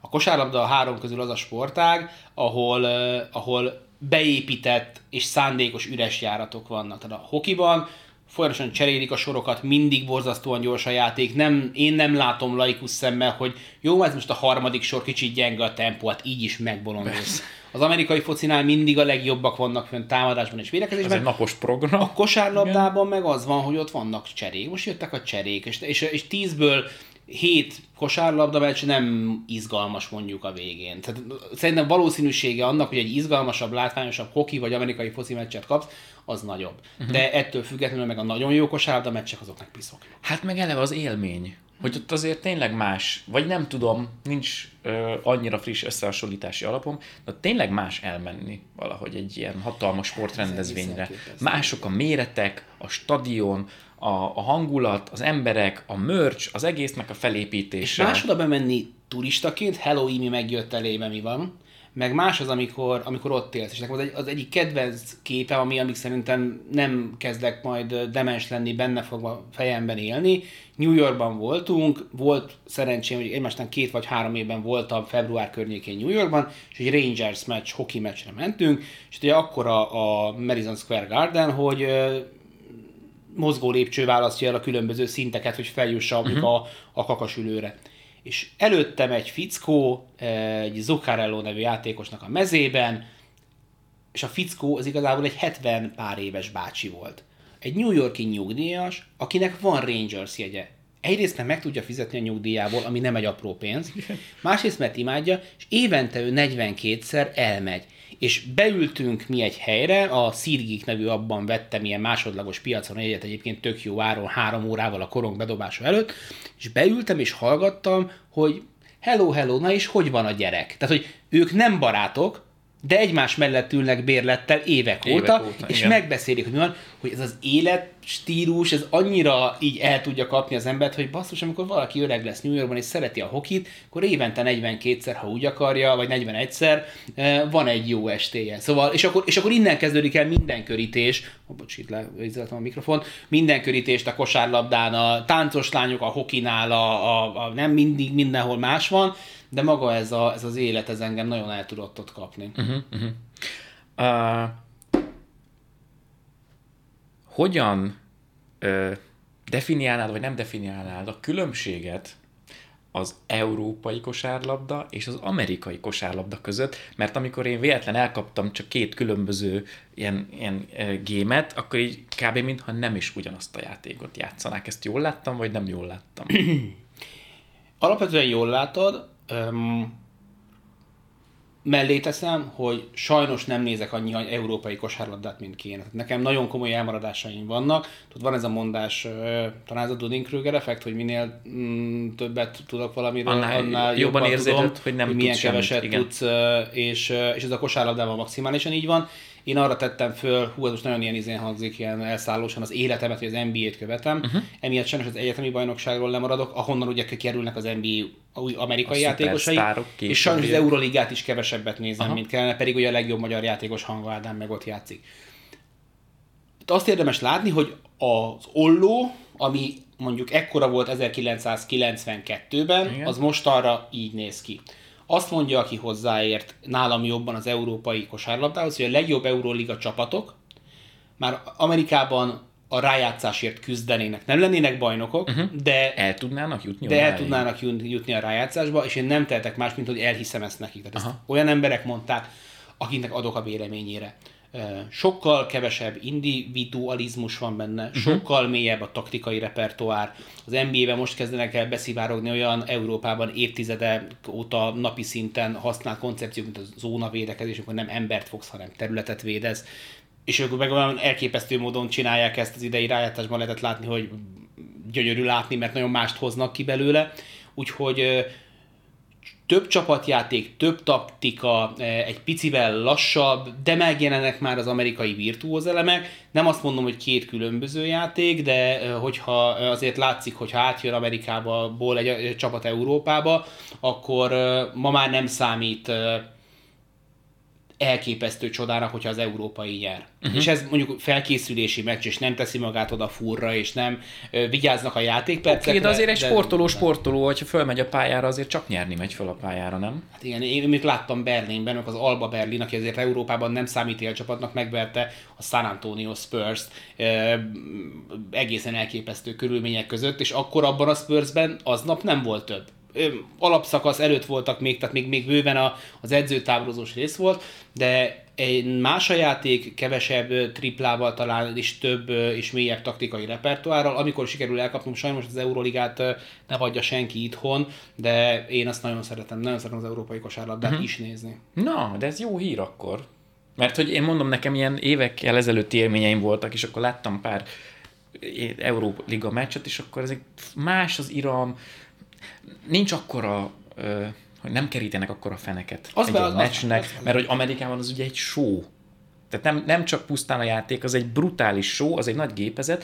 a kosárlabda a három közül az a sportág, ahol, ahol beépített és szándékos üres járatok vannak. Tehát a hokiban folyamatosan cserélik a sorokat, mindig borzasztóan gyors a játék. Nem, én nem látom laikus szemmel, hogy jó, ez most a harmadik sor kicsit gyenge a tempó, hát így is megbolondulsz. Az amerikai focinál mindig a legjobbak vannak fönn támadásban és Ez védekezésben. egy napos program. A kosárlabdában meg az van, hogy ott vannak cserék. Most jöttek a cserék, és, és, és tízből hét kosárlabda meccs nem izgalmas mondjuk a végén. Tehát szerintem valószínűsége annak, hogy egy izgalmasabb, látványosabb hoki vagy amerikai foci meccset kapsz, az nagyobb. Uh-huh. De ettől függetlenül meg a nagyon jó kosárlabda meccsek azoknak piszok. Hát meg eleve az élmény, hogy ott azért tényleg más, vagy nem tudom, nincs ö, annyira friss összehasonlítási alapom, de tényleg más elmenni valahogy egy ilyen hatalmas sportrendezvényre. elképesztő. Mások a méretek, a stadion, a, a hangulat, az emberek, a merch, az egésznek a És felépítése. más oda bemenni turistaként, hello, Imi megjött elébe, mi van, meg más az, amikor, amikor ott élsz. És nekem az, egy, az egyik kedvenc képe, ami, amik szerintem nem kezdek majd demens lenni, benne fog a fejemben élni. New Yorkban voltunk, volt szerencsém, hogy egymástan két vagy három évben voltam február környékén New Yorkban, és egy Rangers meccs, hoki meccsre mentünk, és ugye akkor a, a Madison Square Garden, hogy mozgó lépcső választja el a különböző szinteket, hogy feljussa uh-huh. a, a kakasülőre. És előttem egy fickó, egy Zuccarello nevű játékosnak a mezében, és a fickó az igazából egy 70 pár éves bácsi volt. Egy New Yorki nyugdíjas, akinek van Rangers jegye. Egyrészt mert meg tudja fizetni a nyugdíjából, ami nem egy apró pénz, másrészt mert imádja, és évente ő 42-szer elmegy. És beültünk mi egy helyre, a Szirgik nevű abban vettem ilyen másodlagos piacon egyet egyébként tök jó áron, három órával a korong bedobása előtt, és beültem és hallgattam, hogy hello, hello, na és hogy van a gyerek? Tehát, hogy ők nem barátok, de egymás mellett ülnek bérlettel évek, Évek óta, óta, és igen. megbeszélik, hogy mi van, hogy ez az életstílus, ez annyira így el tudja kapni az embert, hogy basszus, amikor valaki öreg lesz New Yorkban és szereti a hokit, akkor évente 42-szer, ha úgy akarja, vagy 41-szer eh, van egy jó estéje. Szóval, és akkor, és akkor innen kezdődik el minden körítés, oh, bocs, itt leizzeltem a mikrofon, minden körítést a kosárlabdán, a táncos lányok, a hokinál, a, a, a nem mindig mindenhol más van, de maga ez, a, ez az élet, ez engem nagyon el tudott ott kapni. Uh-huh. Uh, hogyan uh, definiálnád, vagy nem definiálnád a különbséget az európai kosárlabda és az amerikai kosárlabda között, mert amikor én véletlen elkaptam csak két különböző ilyen, ilyen gémet, akkor így kb. mintha nem is ugyanazt a játékot játszanák. Ezt jól láttam, vagy nem jól láttam? Alapvetően jól látod, öm, mellé teszem, hogy sajnos nem nézek annyi európai kosárlabdát, mint kéne. Tehát Nekem nagyon komoly elmaradásaim vannak. Tudod, van ez a mondás, talán ez a Dunning-Kruger effekt, hogy minél mm, többet tudok valamiről, Annál annál, jobban érzed, tudom, hogy nem milyen tudsz semmit, keveset igen. tudsz, és, és ez a kosárlabdával maximálisan így van. Én arra tettem föl, hú, ez most nagyon ilyen izén hangzik, ilyen elszállósan az életemet, hogy az NBA-t követem. Uh-huh. Emiatt sajnos az egyetemi bajnokságról lemaradok, ahonnan ugye kerülnek az NBA új amerikai A játékosai, és sajnos az. Euroligát is kevesebbet nézem, Aha. mint kellene, pedig ugye a legjobb magyar játékos Hanga Ádám meg ott játszik. Itt azt érdemes látni, hogy az olló, ami mondjuk ekkora volt 1992-ben, Igen. az most arra így néz ki. Azt mondja, aki hozzáért nálam jobban az európai kosárlabdához, hogy a legjobb Euróliga csapatok már Amerikában a rájátszásért küzdenének. Nem lennének bajnokok, uh-huh. de El tudnának jutni? de el tudnának jut- jutni a rájátszásba, és én nem tehetek más, mint hogy elhiszem ezt nekik. Tehát ezt olyan emberek mondták, akiknek adok a véleményére. Sokkal kevesebb individualizmus van benne, uh-huh. sokkal mélyebb a taktikai repertoár. Az NBA-ben most kezdenek el beszivárogni olyan Európában évtizede óta napi szinten használt koncepciók, mint a zónavédekezés, amikor nem embert fogsz, hanem területet védez. És ők meg olyan elképesztő módon csinálják ezt az idei rájátszásban lehetett látni, hogy gyönyörű látni, mert nagyon mást hoznak ki belőle. Úgyhogy több csapatjáték, több taktika, eh, egy picivel lassabb, de megjelennek már az amerikai virtuóz elemek. Nem azt mondom, hogy két különböző játék, de eh, hogyha azért látszik, hogy átjön Amerikából egy eh, csapat Európába, akkor ma már nem számít elképesztő csodának, hogyha az európai nyer. Uh-huh. És ez mondjuk felkészülési meccs, és nem teszi magát oda furra, és nem ö, vigyáznak a játékpercekre. Okay, de azért egy sportoló sportoló, hogyha fölmegy a pályára, azért csak nyerni megy föl a pályára, nem? Hát igen, én még láttam Berlinben, az Alba Berlin, aki azért Európában nem számít élcsapatnak, megverte a San Antonio Spurs-t ö, egészen elképesztő körülmények között, és akkor abban a Spursben aznap nem volt több alapszakasz előtt voltak még, tehát még, még bőven a, az edzőtáborozós rész volt, de egy más a játék, kevesebb triplával talán, és több és mélyebb taktikai repertoárral. Amikor sikerül elkapnunk, sajnos az Euroligát ne adja senki itthon, de én azt nagyon szeretem, nagyon szeretem az európai kosárlabdát uh-huh. is nézni. Na, de ez jó hír akkor. Mert hogy én mondom, nekem ilyen évekkel ezelőtti élményeim voltak, és akkor láttam pár Euróliga meccset, és akkor ezek más az iram, nincs akkora, hogy nem kerítenek akkora feneket az egy, be, egy meccsnek, az, az, mert hogy Amerikában az ugye egy show. Tehát nem, nem csak pusztán a játék, az egy brutális show, az egy nagy gépezet,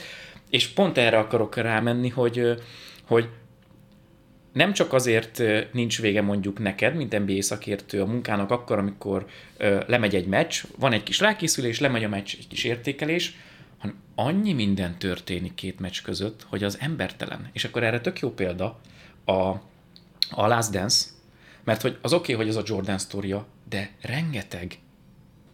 és pont erre akarok rámenni, hogy, hogy nem csak azért nincs vége mondjuk neked, mint NBA szakértő a munkának akkor, amikor ö, lemegy egy meccs, van egy kis rákészülés, lemegy a meccs, egy kis értékelés, hanem annyi minden történik két meccs között, hogy az embertelen. És akkor erre tök jó példa, a, a Last Dance, mert hogy az oké, okay, hogy ez a Jordan sztoria, de rengeteg,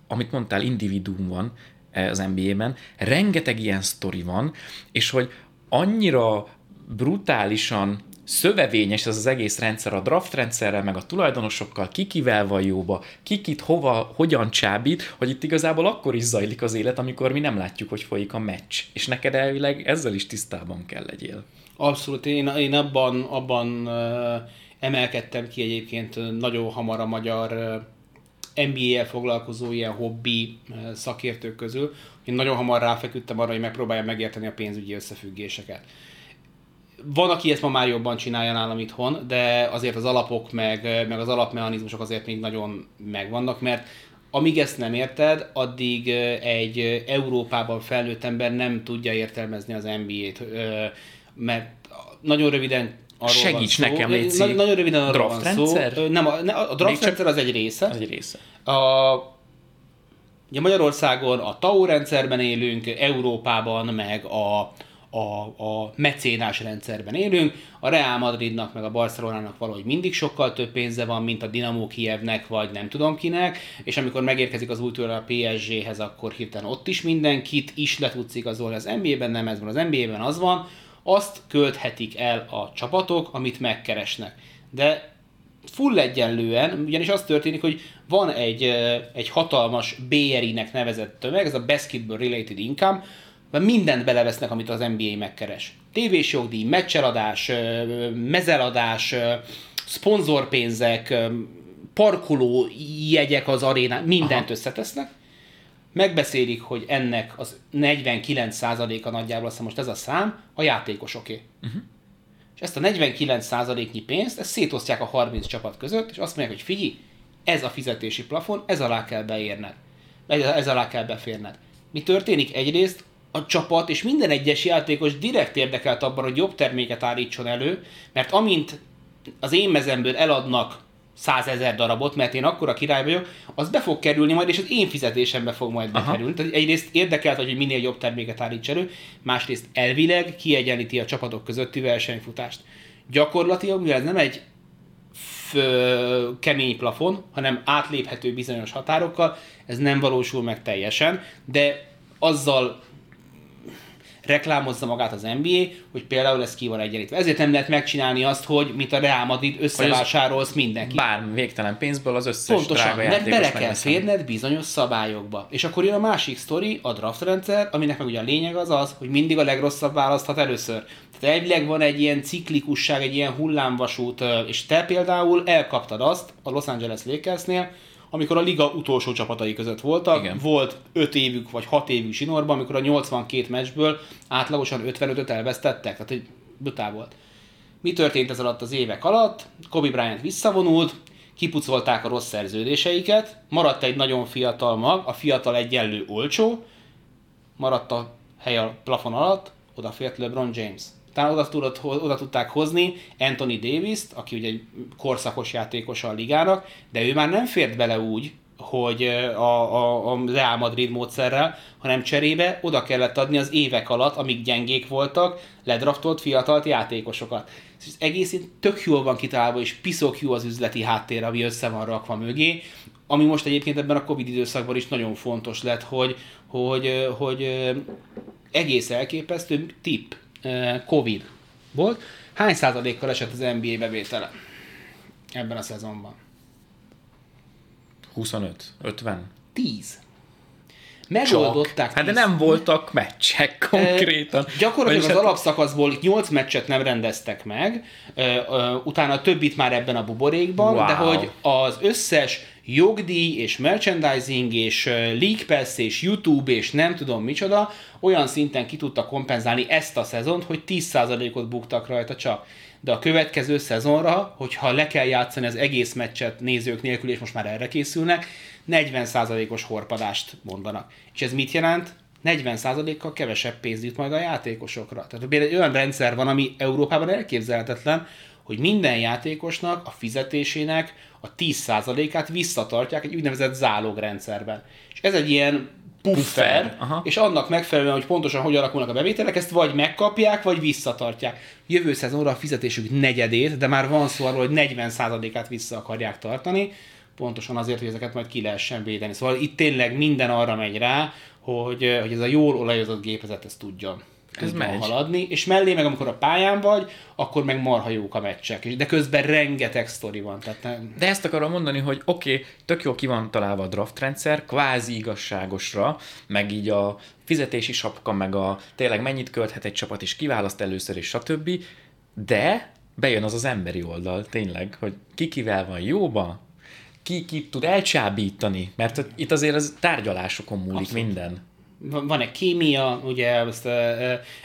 amit mondtál, individuum van eh, az NBA-ben, rengeteg ilyen sztori van, és hogy annyira brutálisan szövevényes ez az egész rendszer a draft rendszerrel, meg a tulajdonosokkal, ki kivel van jóba, kikit hova, hogyan csábít, hogy itt igazából akkor is zajlik az élet, amikor mi nem látjuk, hogy folyik a meccs. És neked elvileg ezzel is tisztában kell legyél. Abszolút, én, én abban, abban emelkedtem ki egyébként nagyon hamar a magyar NBA-el foglalkozó ilyen hobbi szakértők közül. Én nagyon hamar ráfeküdtem arra, hogy megpróbáljam megérteni a pénzügyi összefüggéseket. Van, aki ezt ma már jobban csinálja nálam itthon, de azért az alapok meg, meg az alapmechanizmusok azért még nagyon megvannak, mert amíg ezt nem érted, addig egy Európában felnőtt ember nem tudja értelmezni az NBA-t mert nagyon röviden arról Segíts van szó. nekem, légy Na, Nagyon röviden arról draft van rendszer? szó. Nem, a, a draft rendszer az egy része. Az egy része. A, ugye Magyarországon a TAO rendszerben élünk, Európában meg a, a, a mecénás rendszerben élünk. A Real Madridnak meg a Barcelonának valahogy mindig sokkal több pénze van, mint a Dinamo Kievnek, vagy nem tudom kinek, és amikor megérkezik az új a PSG-hez, akkor hirtelen ott is mindenkit is le tudsz igazolni. Az NBA-ben nem ez van, az NBA-ben az van, azt költhetik el a csapatok, amit megkeresnek. De full egyenlően, ugyanis az történik, hogy van egy, egy hatalmas BRI-nek nevezett tömeg, ez a Basketball Related Income, mert mindent belevesznek, amit az NBA megkeres. Tévés jogdíj, meccseladás, mezeladás, szponzorpénzek, parkoló jegyek az arénán, mindent Aha. összetesznek, megbeszélik, hogy ennek az 49%-a nagyjából, azt most ez a szám, a játékosoké. Uh-huh. És ezt a 49%-nyi pénzt, ezt szétosztják a 30 csapat között, és azt mondják, hogy figyelj, ez a fizetési plafon, ez alá kell beérned. Ez alá kell beférned. Mi történik? Egyrészt a csapat és minden egyes játékos direkt érdekelt abban, hogy jobb terméket állítson elő, mert amint az én mezemből eladnak százezer darabot, mert én akkora király vagyok, az be fog kerülni majd, és az én fizetésembe fog majd Aha. bekerülni. Tehát egyrészt érdekelt, hogy minél jobb terméket állíts elő, másrészt elvileg kiegyenlíti a csapatok közötti versenyfutást. Gyakorlatilag, mivel ez nem egy kemény plafon, hanem átléphető bizonyos határokkal, ez nem valósul meg teljesen, de azzal reklámozza magát az NBA, hogy például ez ki van egyenlítve. Ezért nem lehet megcsinálni azt, hogy mint a Real Madrid összevásárolsz mindenki. Bármi végtelen pénzből az összes Pontosan, mert bele kell férned bizonyos szabályokba. És akkor jön a másik sztori, a draft rendszer, aminek meg ugye a lényeg az az, hogy mindig a legrosszabb választhat először. Tehát elvileg van egy ilyen ciklikusság, egy ilyen hullámvasút, és te például elkaptad azt a Los Angeles Lakersnél, amikor a liga utolsó csapatai között voltak. Igen. Volt 5 évük vagy 6 évük zsinórban, amikor a 82 meccsből átlagosan 55-öt elvesztettek. Tehát egy brutál volt. Mi történt ez alatt az évek alatt? Kobe Bryant visszavonult, kipucolták a rossz szerződéseiket, maradt egy nagyon fiatal mag, a fiatal egyenlő olcsó, maradt a hely a plafon alatt, odafért LeBron James. Talán oda, tudott, oda tudták hozni Anthony Davis-t, aki ugye egy korszakos játékos a ligának, de ő már nem fért bele úgy, hogy a, a, a Real Madrid módszerrel, hanem cserébe oda kellett adni az évek alatt, amíg gyengék voltak, ledraftolt fiatalt játékosokat. Ez egész tök jól van kitalálva, és piszok jó az üzleti háttér, ami össze van rakva mögé, ami most egyébként ebben a Covid időszakban is nagyon fontos lett, hogy, hogy, hogy egész elképesztő tip Covid volt. Hány százalékkal esett az NBA bevétele ebben a szezonban? 25, 50. 10. Megoldották. Hát de nem voltak meccsek konkrétan. E, gyakorlatilag az hát... alapszakaszból 8 meccset nem rendeztek meg, e, e, utána a többit már ebben a buborékban, wow. de hogy az összes jogdíj és merchandising és League Pass és YouTube és nem tudom micsoda olyan szinten ki tudta kompenzálni ezt a szezont, hogy 10%-ot buktak rajta csak de a következő szezonra, hogyha le kell játszani az egész meccset nézők nélkül, és most már erre készülnek, 40%-os horpadást mondanak. És ez mit jelent? 40%-kal kevesebb pénz jut majd a játékosokra. Tehát egy olyan rendszer van, ami Európában elképzelhetetlen, hogy minden játékosnak a fizetésének a 10%-át visszatartják egy úgynevezett zálogrendszerben. És ez egy ilyen puffer, Aha. és annak megfelelően, hogy pontosan hogy alakulnak a bevételek, ezt vagy megkapják, vagy visszatartják. Jövő szezonra a fizetésük negyedét, de már van szó arról, hogy 40%-át vissza akarják tartani, pontosan azért, hogy ezeket majd ki lehessen védeni. Szóval itt tényleg minden arra megy rá, hogy, hogy ez a jól olajozott gépezet ezt tudjon ez megy. haladni, és mellé meg amikor a pályán vagy, akkor meg marha jók a meccsek, de közben rengeteg sztori van. Tehát nem... De ezt akarom mondani, hogy oké, okay, tök jó ki van találva a draft rendszer, kvázi igazságosra, meg így a fizetési sapka, meg a tényleg mennyit költhet egy csapat, és kiválaszt először, és stb. De bejön az az emberi oldal, tényleg, hogy ki kivel van jóba, ki ki tud elcsábítani, mert itt azért az tárgyalásokon múlik Abszolút. minden van-e kémia, ugye azt,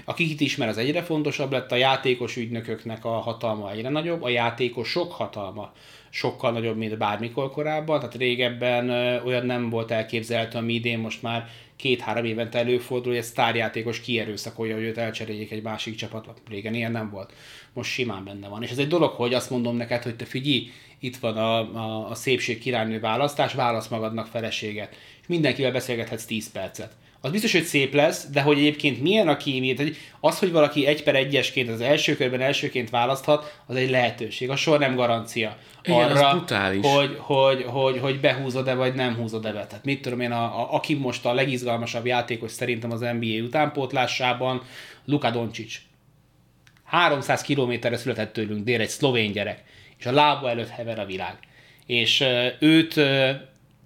akik ismer, az egyre fontosabb lett, a játékos ügynököknek a hatalma egyre nagyobb, a játékosok hatalma sokkal nagyobb, mint bármikor korábban, tehát régebben olyan nem volt elképzelhető, ami idén most már két-három évente előfordul, hogy egy sztárjátékos kierőszakolja, hogy őt elcseréljék egy másik csapatba. Régen ilyen nem volt. Most simán benne van. És ez egy dolog, hogy azt mondom neked, hogy te figyelj, itt van a, a, a szépség királynő választás, válasz magadnak feleséget. És mindenkivel beszélgethetsz 10 percet az biztos, hogy szép lesz, de hogy egyébként milyen a kémia, tehát az, hogy valaki egy per egyesként az első körben elsőként választhat, az egy lehetőség. A sor nem garancia Igen, arra, hogy, hogy, hogy, hogy behúzod-e vagy nem húzod-e be. Tehát mit tudom én, a, a, aki most a legizgalmasabb játékos szerintem az NBA utánpótlásában, Luka Doncic. 300 kilométerre született tőlünk dél egy szlovén gyerek, és a lába előtt hever a világ. És őt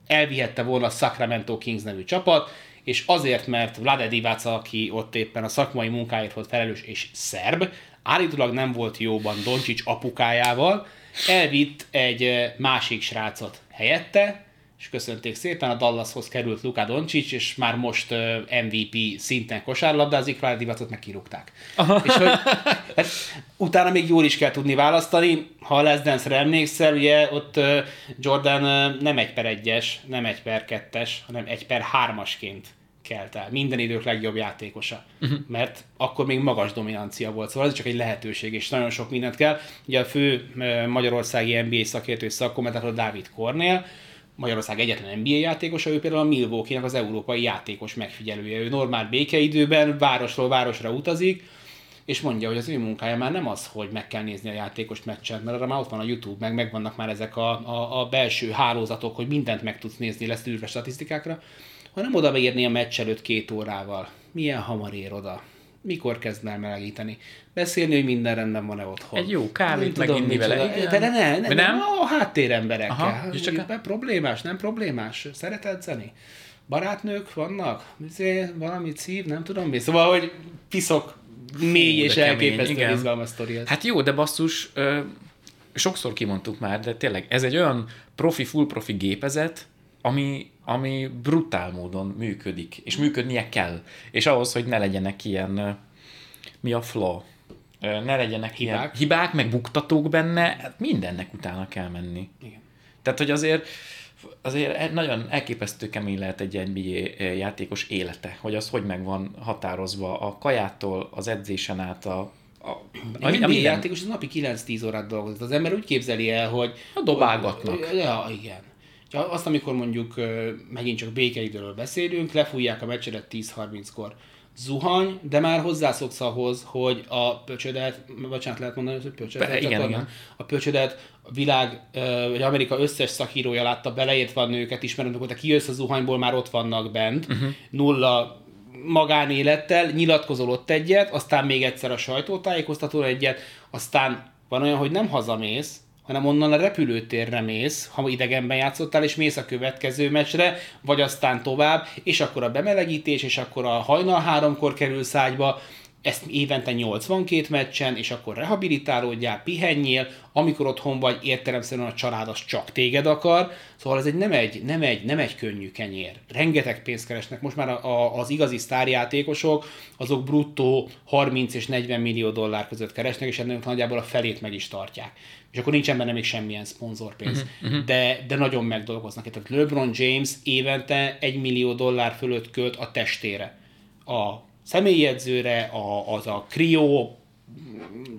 elvihette volna a Sacramento Kings nevű csapat, és azért, mert Vlade Divac, aki ott éppen a szakmai munkáért volt felelős, és szerb, állítólag nem volt jóban Doncsics apukájával, elvitt egy másik srácot helyette, és köszönték szépen, a Dallashoz került Luka Doncic, és már most MVP szinten kosárlabdázik, Vlade Divacot meg kirúgták. És hogy, hát, utána még jól is kell tudni választani, ha a Les Dance-re emlékszel, ugye ott Jordan nem egy per egyes, nem egy per kettes, hanem egy per hármasként kelt el. Minden idők legjobb játékosa. Uh-huh. Mert akkor még magas dominancia volt, szóval ez csak egy lehetőség, és nagyon sok mindent kell. Ugye a fő magyarországi NBA szakértő és szakkommentátor Dávid Kornél, Magyarország egyetlen NBA játékosa, ő például a Milwaukee-nak az európai játékos megfigyelője. Ő normál békeidőben városról városra utazik, és mondja, hogy az ő munkája már nem az, hogy meg kell nézni a játékos meccset, mert arra már ott van a YouTube, meg megvannak már ezek a, a, a belső hálózatok, hogy mindent meg tudsz nézni, lesz űrve statisztikákra, hanem oda beírni a meccs előtt két órával. Milyen hamar ér oda? Mikor kezd el melegíteni? Beszélni, hogy minden rendben van-e otthon. Egy jó kávét meginni vele. De ne, ne, ne, nem? A háttéremberekkel. Aha, és csak a... problémás, nem problémás. Szeret edzeni? Barátnők vannak? Izé, valami szív, nem tudom mi. Szóval, hogy piszok mély és elképesztő izgalmas sztori. Hát jó, de basszus, ö, sokszor kimondtuk már, de tényleg ez egy olyan profi, full profi gépezet, ami, ami brutál módon működik, és működnie kell. És ahhoz, hogy ne legyenek ilyen, mi a flaw, ne legyenek hibák, ilyen hibák meg buktatók benne, hát mindennek utána kell menni. Igen. Tehát, hogy azért azért nagyon elképesztő kemény lehet egy NBA játékos élete, hogy az hogy meg van határozva a kajától, az edzésen át, a, a, a, a játékos az napi 9-10 órát dolgozik. Az ember úgy képzeli el, hogy... A dobálgatnak. Ja, igen Ja, azt, amikor mondjuk megint csak békeidőről beszélünk, lefújják a meccsedet 10-30-kor zuhany, de már hozzászoksz ahhoz, hogy a pöcsödet, bocsánat, lehet mondani, hogy pöcsödet, Be- igen, igen. a pöcsödet a világ, vagy Amerika összes szakírója látta, beleértve a nőket ismerem, amikor te kijössz a zuhanyból, már ott vannak bent, uh-huh. nulla magánélettel, nyilatkozol ott egyet, aztán még egyszer a sajtótájékoztató egyet, aztán van olyan, hogy nem hazamész, hanem onnan a repülőtérre mész, ha idegenben játszottál, és mész a következő meccsre, vagy aztán tovább, és akkor a bemelegítés, és akkor a hajnal háromkor kerülsz ágyba, ezt évente 82 meccsen, és akkor rehabilitálódjál, pihenjél, amikor otthon vagy, értelemszerűen a család az csak téged akar, szóval ez egy nem egy, nem egy, nem egy könnyű kenyér. Rengeteg pénzt keresnek. Most már a, a, az igazi sztárjátékosok, azok bruttó 30 és 40 millió dollár között keresnek, és ennek nagyjából a felét meg is tartják. És akkor nincsen benne még semmilyen szponzorpénz. Uh-huh, de, de nagyon megdolgoznak. Tehát LeBron James évente 1 millió dollár fölött költ a testére. A személyi edzőre, a, az a Cryo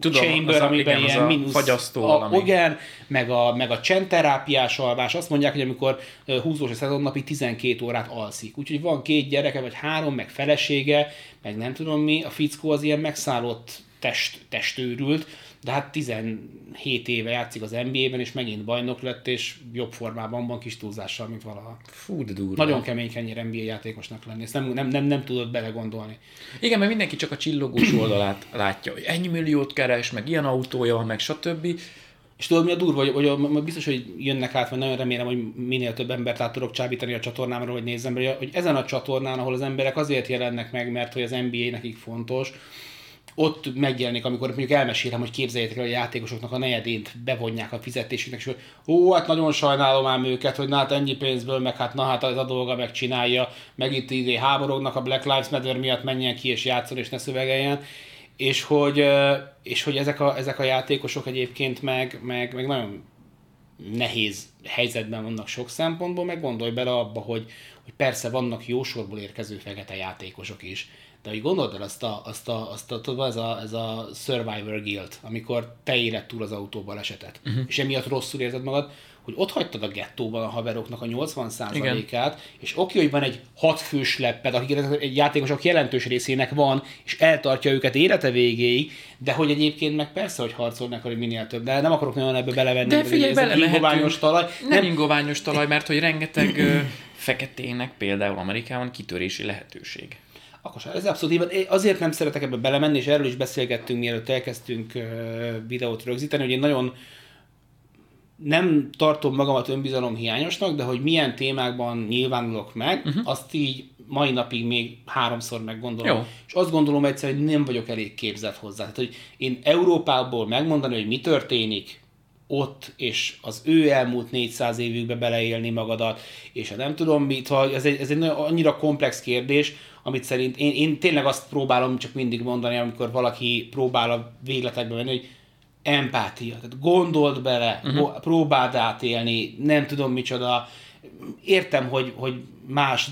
Tudom, chamber, az amiben igen, az ilyen a mínusz, fagyasztó a, valami. igen, meg a, meg a csendterápiás alvás. Azt mondják, hogy amikor húzós a szezon napi 12 órát alszik. Úgyhogy van két gyereke, vagy három, meg felesége, meg nem tudom mi, a fickó az ilyen megszállott test, testőrült, de hát 17 éve játszik az NBA-ben, és megint bajnok lett, és jobb formában van kis túlzással, mint valaha. Fú, de durva. Nagyon kemény kenyér NBA játékosnak lenni, ezt nem, nem, nem, nem tudod belegondolni. Igen, mert mindenki csak a csillogós oldalát látja, hogy ennyi milliót keres, meg ilyen autója van, meg stb. És tudod, mi a durva, hogy, hogy biztos, hogy jönnek át, vagy nagyon remélem, hogy minél több embert át tudok csábítani a csatornámra, hogy nézzem, hogy, hogy ezen a csatornán, ahol az emberek azért jelennek meg, mert hogy az NBA nekik fontos, ott megjelenik, amikor mondjuk elmesélem, hogy képzeljétek el, a játékosoknak a negyedét bevonják a fizetésüknek, és hogy ó, hát nagyon sajnálom ám őket, hogy na hát ennyi pénzből, meg hát na hát az a dolga megcsinálja, meg itt idé háborognak a Black Lives Matter miatt, menjen ki és játszon és ne szövegeljen. És hogy, és hogy ezek, a, ezek a játékosok egyébként meg, meg, meg nagyon nehéz helyzetben vannak sok szempontból, meg gondolj bele abba, hogy, hogy persze vannak jó sorból érkező fekete játékosok is, de hogy gondold el azt a, azt a, azt a tudod, ez a, ez a Survivor Guild, amikor te éled túl az autóbal esetet, uh-huh. és emiatt rosszul érzed magad, hogy ott hagytad a gettóban a haveroknak a 80%-át, és oké, hogy van egy hat fős lepped, akik egy játékosok jelentős részének van, és eltartja őket élete végéig, de hogy egyébként meg persze, hogy harcolnak, hogy minél több, de nem akarok nagyon ebbe belevenni. De figyelj, belemehetünk. ingoványos talaj. Nem, nem ingoványos talaj, mert hogy rengeteg feketének például Amerikában kitörési lehetőség. Akkor sem. Ez abszolút így. Én Azért nem szeretek ebbe belemenni, és erről is beszélgettünk, mielőtt elkezdtünk videót rögzíteni, hogy én nagyon nem tartom magamat önbizalom hiányosnak, de hogy milyen témákban nyilvánulok meg, uh-huh. azt így mai napig még háromszor meggondolom. Jó. És azt gondolom egyszer, hogy nem vagyok elég képzett hozzá. Tehát, hogy én Európából megmondani, hogy mi történik ott, és az ő elmúlt 400 évükbe beleélni magadat, és a nem tudom mit, hogy ez egy, ez egy nagyon- annyira komplex kérdés, amit szerint én, én tényleg azt próbálom csak mindig mondani, amikor valaki próbál a végletekbe menni, hogy empátia, tehát gondold bele, uh-huh. próbáld átélni, nem tudom micsoda. Értem, hogy, hogy más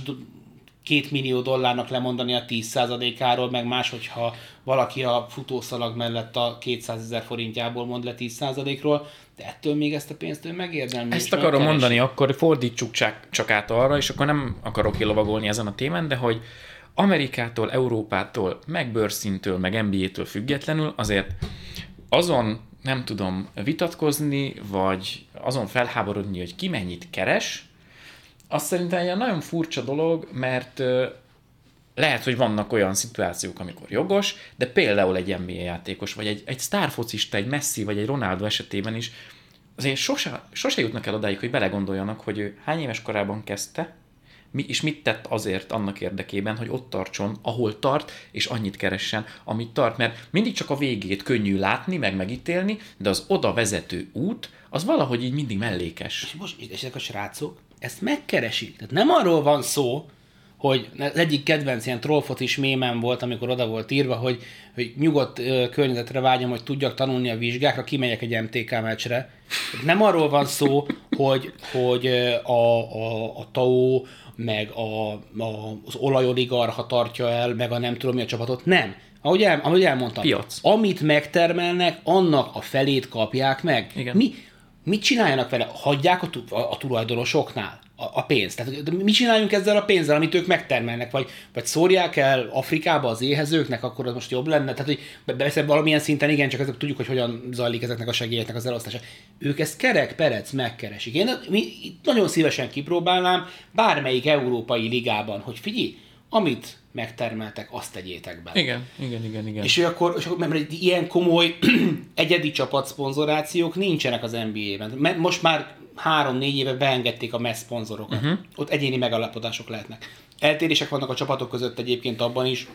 két millió dollárnak lemondani a 10%-áról, meg más, hogyha valaki a futószalag mellett a 200 ezer forintjából mond le 10%-ról, de ettől még ezt a pénzt ő megérdemli. Ezt akarom megkeresi. mondani, akkor fordítsuk csak, csak át arra, és akkor nem akarok kilovagolni ezen a témán, de hogy Amerikától, Európától, meg bőrszintől, meg NBA-től függetlenül azért azon nem tudom vitatkozni, vagy azon felháborodni, hogy ki mennyit keres, azt szerintem ilyen nagyon furcsa dolog, mert lehet, hogy vannak olyan szituációk, amikor jogos, de például egy NBA játékos, vagy egy, egy sztárfocista, egy Messi, vagy egy Ronaldo esetében is azért sose, sose jutnak el odáig, hogy belegondoljanak, hogy ő hány éves korában kezdte, mi, és mit tett azért annak érdekében, hogy ott tartson, ahol tart, és annyit keressen, amit tart. Mert mindig csak a végét könnyű látni, meg megítélni, de az oda vezető út, az valahogy így mindig mellékes. És most, és ezek a srácok ezt megkeresik. Tehát nem arról van szó, hogy az egyik kedvenc ilyen trollfocis mémem volt, amikor oda volt írva, hogy, hogy nyugodt ö, környezetre vágyom, hogy tudjak tanulni a vizsgákra, kimegyek egy MTK meccsre. Nem arról van szó, hogy, hogy a, a, a TAO, meg a, a, az olajoligarha tartja el, meg a nem tudom mi a csapatot. Nem. Ahogy, el, ahogy elmondtam. Piac. Amit megtermelnek, annak a felét kapják meg. Igen. Mi, mit csináljanak vele? Hagyják a, tu- a, a tulajdonosoknál a, a pénzt. Tehát mit csináljunk ezzel a pénzzel, amit ők megtermelnek? Vagy, vagy szórják el Afrikába az éhezőknek, akkor az most jobb lenne? Tehát, hogy persze valamilyen szinten igen, csak ezek tudjuk, hogy hogyan zajlik ezeknek a segélyeknek az elosztása. Ők ezt kerek perec megkeresik. Én mi, nagyon szívesen kipróbálnám bármelyik európai ligában, hogy figyelj, amit megtermeltek, azt tegyétek be. Igen, igen, igen, igen. És ő akkor, és akkor mert ilyen komoly egyedi csapat szponzorációk nincsenek az NBA-ben. Most már három-négy éve beengedték a MESZ szponzorokat. Uh-huh. Ott egyéni megalapodások lehetnek. Eltérések vannak a csapatok között egyébként abban is,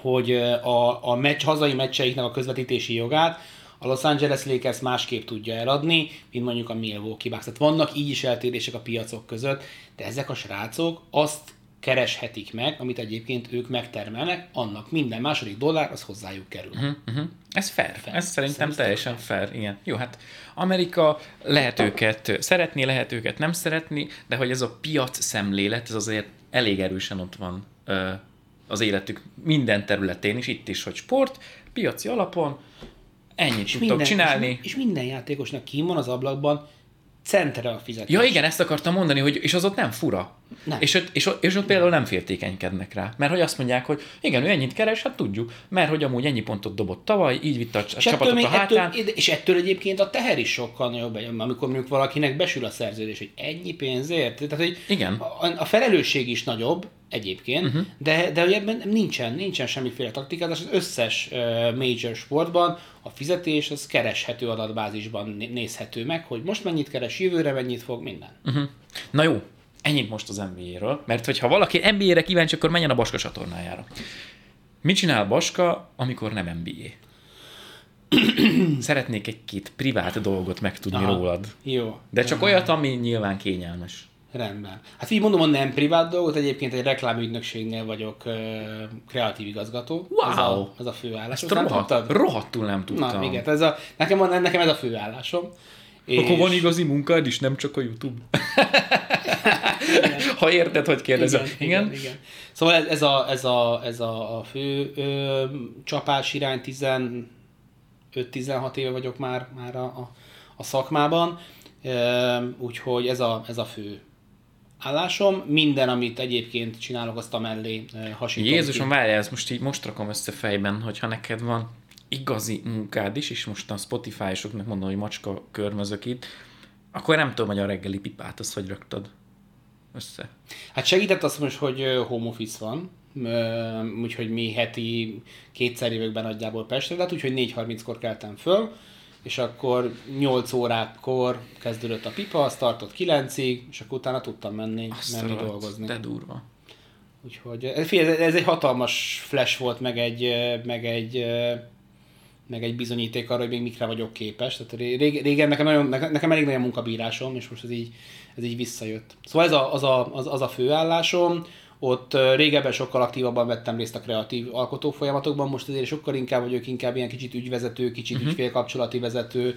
hogy a, a meccs, hazai meccseiknek a közvetítési jogát a Los Angeles Lakers másképp tudja eladni, mint mondjuk a Milwaukee Bucks. Tehát vannak így is eltérések a piacok között, de ezek a srácok azt kereshetik meg, amit egyébként ők megtermelnek, annak minden második dollár az hozzájuk kerül. Uh-huh, uh-huh. Ez fair. fair. Ez szerintem Szerintem teljesen fair. fair. Igen. Jó, hát Amerika lehet őket szeretni, lehet őket nem szeretni, de hogy ez a piac szemlélet, ez azért elég erősen ott van az életük minden területén, és itt is, hogy sport, piaci alapon, ennyit és tudtok minden, csinálni. És, és minden játékosnak kim van az ablakban centre a fizetés. Ja igen, ezt akartam mondani, hogy és az ott nem fura. Nem. És, ott, és, ott, és ott például nem féltékenykednek rá. Mert hogy azt mondják, hogy igen, ő ennyit keres, hát tudjuk. Mert hogy amúgy ennyi pontot dobott tavaly, így vitt a és csapatot ettől, a hátán. Ettől, és ettől egyébként a teher is sokkal nagyobb, amikor mondjuk valakinek besül a szerződés, hogy ennyi pénzért. Tehát, hogy igen. A, a felelősség is nagyobb, egyébként, uh-huh. de, de hogy ebben nincsen, nincsen semmiféle taktikázás. Az összes uh, major sportban a fizetés az kereshető adatbázisban nézhető meg, hogy most mennyit keres, jövőre mennyit fog, minden. Uh-huh. Na jó, ennyit most az NBA-ről, mert hogyha valaki NBA-re kíváncsi, akkor menjen a Baska csatornájára. Mit csinál Baska, amikor nem NBA? Szeretnék egy-két privát dolgot megtudni Aha, rólad. Jó. De csak olyat, ami nyilván kényelmes. Rendben. Hát így mondom a nem privát dolgot, egyébként egy reklámügynökségnél vagyok uh, kreatív igazgató. Wow! Ez a, ez a főállás. Ezt rohadt, rohadtul nem tudtam. Na, igen, ez a, nekem, van, nekem ez a főállásom. És... Akkor van igazi munkád is, nem csak a YouTube. ha érted, hogy kérdezem. Igen, igen. igen, igen. Szóval ez, ez, a, ez, a, ez a, a fő ö, csapás irány, 15-16 éve vagyok már, már a, a, a szakmában, úgyhogy ez a, ez a fő állásom. Minden, amit egyébként csinálok, azt a mellé hasítom Jézusom, várjál, ezt most így most rakom össze fejben, hogyha neked van igazi munkád is, és most a Spotify-soknak mondom, hogy macska körmözök itt, akkor nem tudom, hogy a reggeli pipát azt hogy raktad össze. Hát segített azt most, hogy home office van, úgyhogy mi heti kétszer be nagyjából Pestre, de hát úgyhogy 4.30-kor keltem föl, és akkor 8 órákor kezdődött a pipa, az tartott 9-ig, és akkor utána tudtam menni, Azt menni rajt, dolgozni. De durva. Úgyhogy ez egy hatalmas flash volt, meg egy, meg egy meg egy bizonyíték arra, hogy még mikre vagyok képes. Tehát régen nekem, nagyon, nekem elég nagy a munkabírásom, és most ez így, ez így visszajött. Szóval ez a, az, a, az, az a főállásom. Ott régebben sokkal aktívabban vettem részt a kreatív alkotó folyamatokban, most azért sokkal inkább vagyok inkább ilyen kicsit ügyvezető, kicsit uh-huh. ügyfélkapcsolati vezető,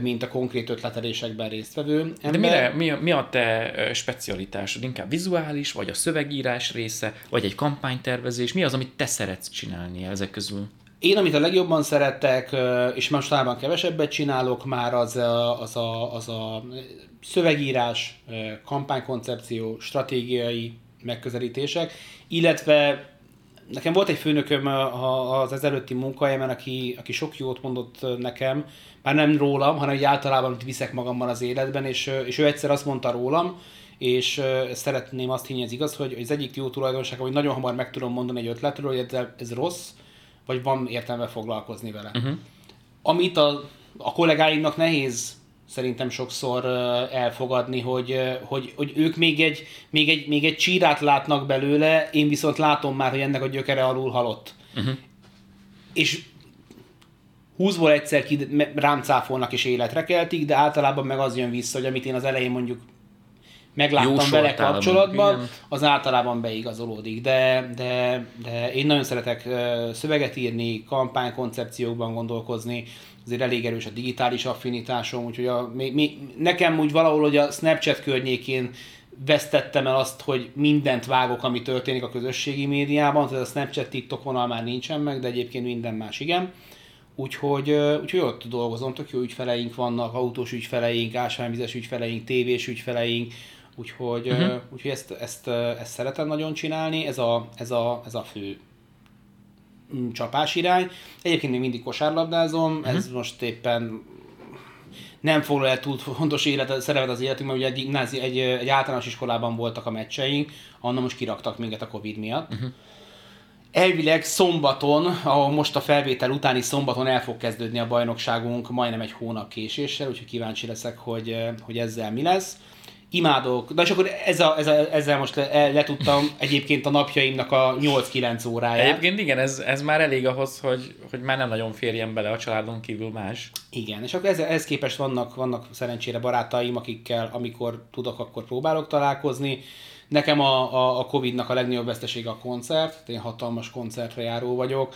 mint a konkrét ötletelésekben résztvevő ember. De mire, mi, a, mi a te specialitásod? Inkább vizuális, vagy a szövegírás része, vagy egy kampánytervezés? Mi az, amit te szeretsz csinálni ezek közül? Én, amit a legjobban szeretek, és mostanában kevesebbet csinálok már, az a, az a, az a szövegírás, kampánykoncepció, stratégiai megközelítések, illetve nekem volt egy főnököm az ezelőtti munkahelyemen, aki, aki sok jót mondott nekem, már nem rólam, hanem hogy általában amit viszek magammal az életben, és, és ő egyszer azt mondta rólam, és szeretném azt hinni, ez igaz, hogy az egyik jó tulajdonság, hogy nagyon hamar meg tudom mondani egy ötletről, hogy ez, ez rossz, vagy van értelme foglalkozni vele. Uh-huh. Amit a, a kollégáimnak nehéz szerintem sokszor elfogadni, hogy, hogy, hogy ők még egy, még, egy, még egy csírát látnak belőle, én viszont látom már, hogy ennek a gyökere alul halott. Uh-huh. És húszból egyszer ki, rám cáfolnak és életre keltik, de általában meg az jön vissza, hogy amit én az elején mondjuk megláttam vele kapcsolatban, az általában beigazolódik. De, de, de én nagyon szeretek szöveget írni, kampánykoncepciókban gondolkozni, azért elég erős a digitális affinitásom, úgyhogy a, mi, mi, nekem úgy valahol, hogy a Snapchat környékén vesztettem el azt, hogy mindent vágok, ami történik a közösségi médiában, tehát a Snapchat TikTok vonal már nincsen meg, de egyébként minden más igen. Úgyhogy, úgyhogy ott dolgozom, tök jó ügyfeleink vannak, autós ügyfeleink, ásványvizes ügyfeleink, tévés ügyfeleink, úgyhogy, uh-huh. úgyhogy ezt, ezt, ezt szeretem nagyon csinálni, ez a, ez a, ez a fő mm, csapás irány. Egyébként még mindig kosárlabdázom, uh-huh. ez most éppen nem foglal el túl fontos élet, szerepet az életünkben, ugye egy, gimnázi, egy, egy általános iskolában voltak a meccseink, annak most kiraktak minket a Covid miatt. Uh-huh. Elvileg szombaton, ahol most a felvétel utáni szombaton el fog kezdődni a bajnokságunk majdnem egy hónap késéssel, úgyhogy kíváncsi leszek, hogy, hogy ezzel mi lesz imádok, de és akkor ez a, ez a, ezzel most le, letudtam egyébként a napjaimnak a 8-9 óráját. Egyébként igen, ez, ez már elég ahhoz, hogy, hogy már nem nagyon férjen bele a családon kívül más. Igen, és akkor ez, ez képest vannak, vannak szerencsére barátaim, akikkel amikor tudok, akkor próbálok találkozni. Nekem a, a, a Covid-nak a legnagyobb vesztesége a koncert, én hatalmas koncertre járó vagyok.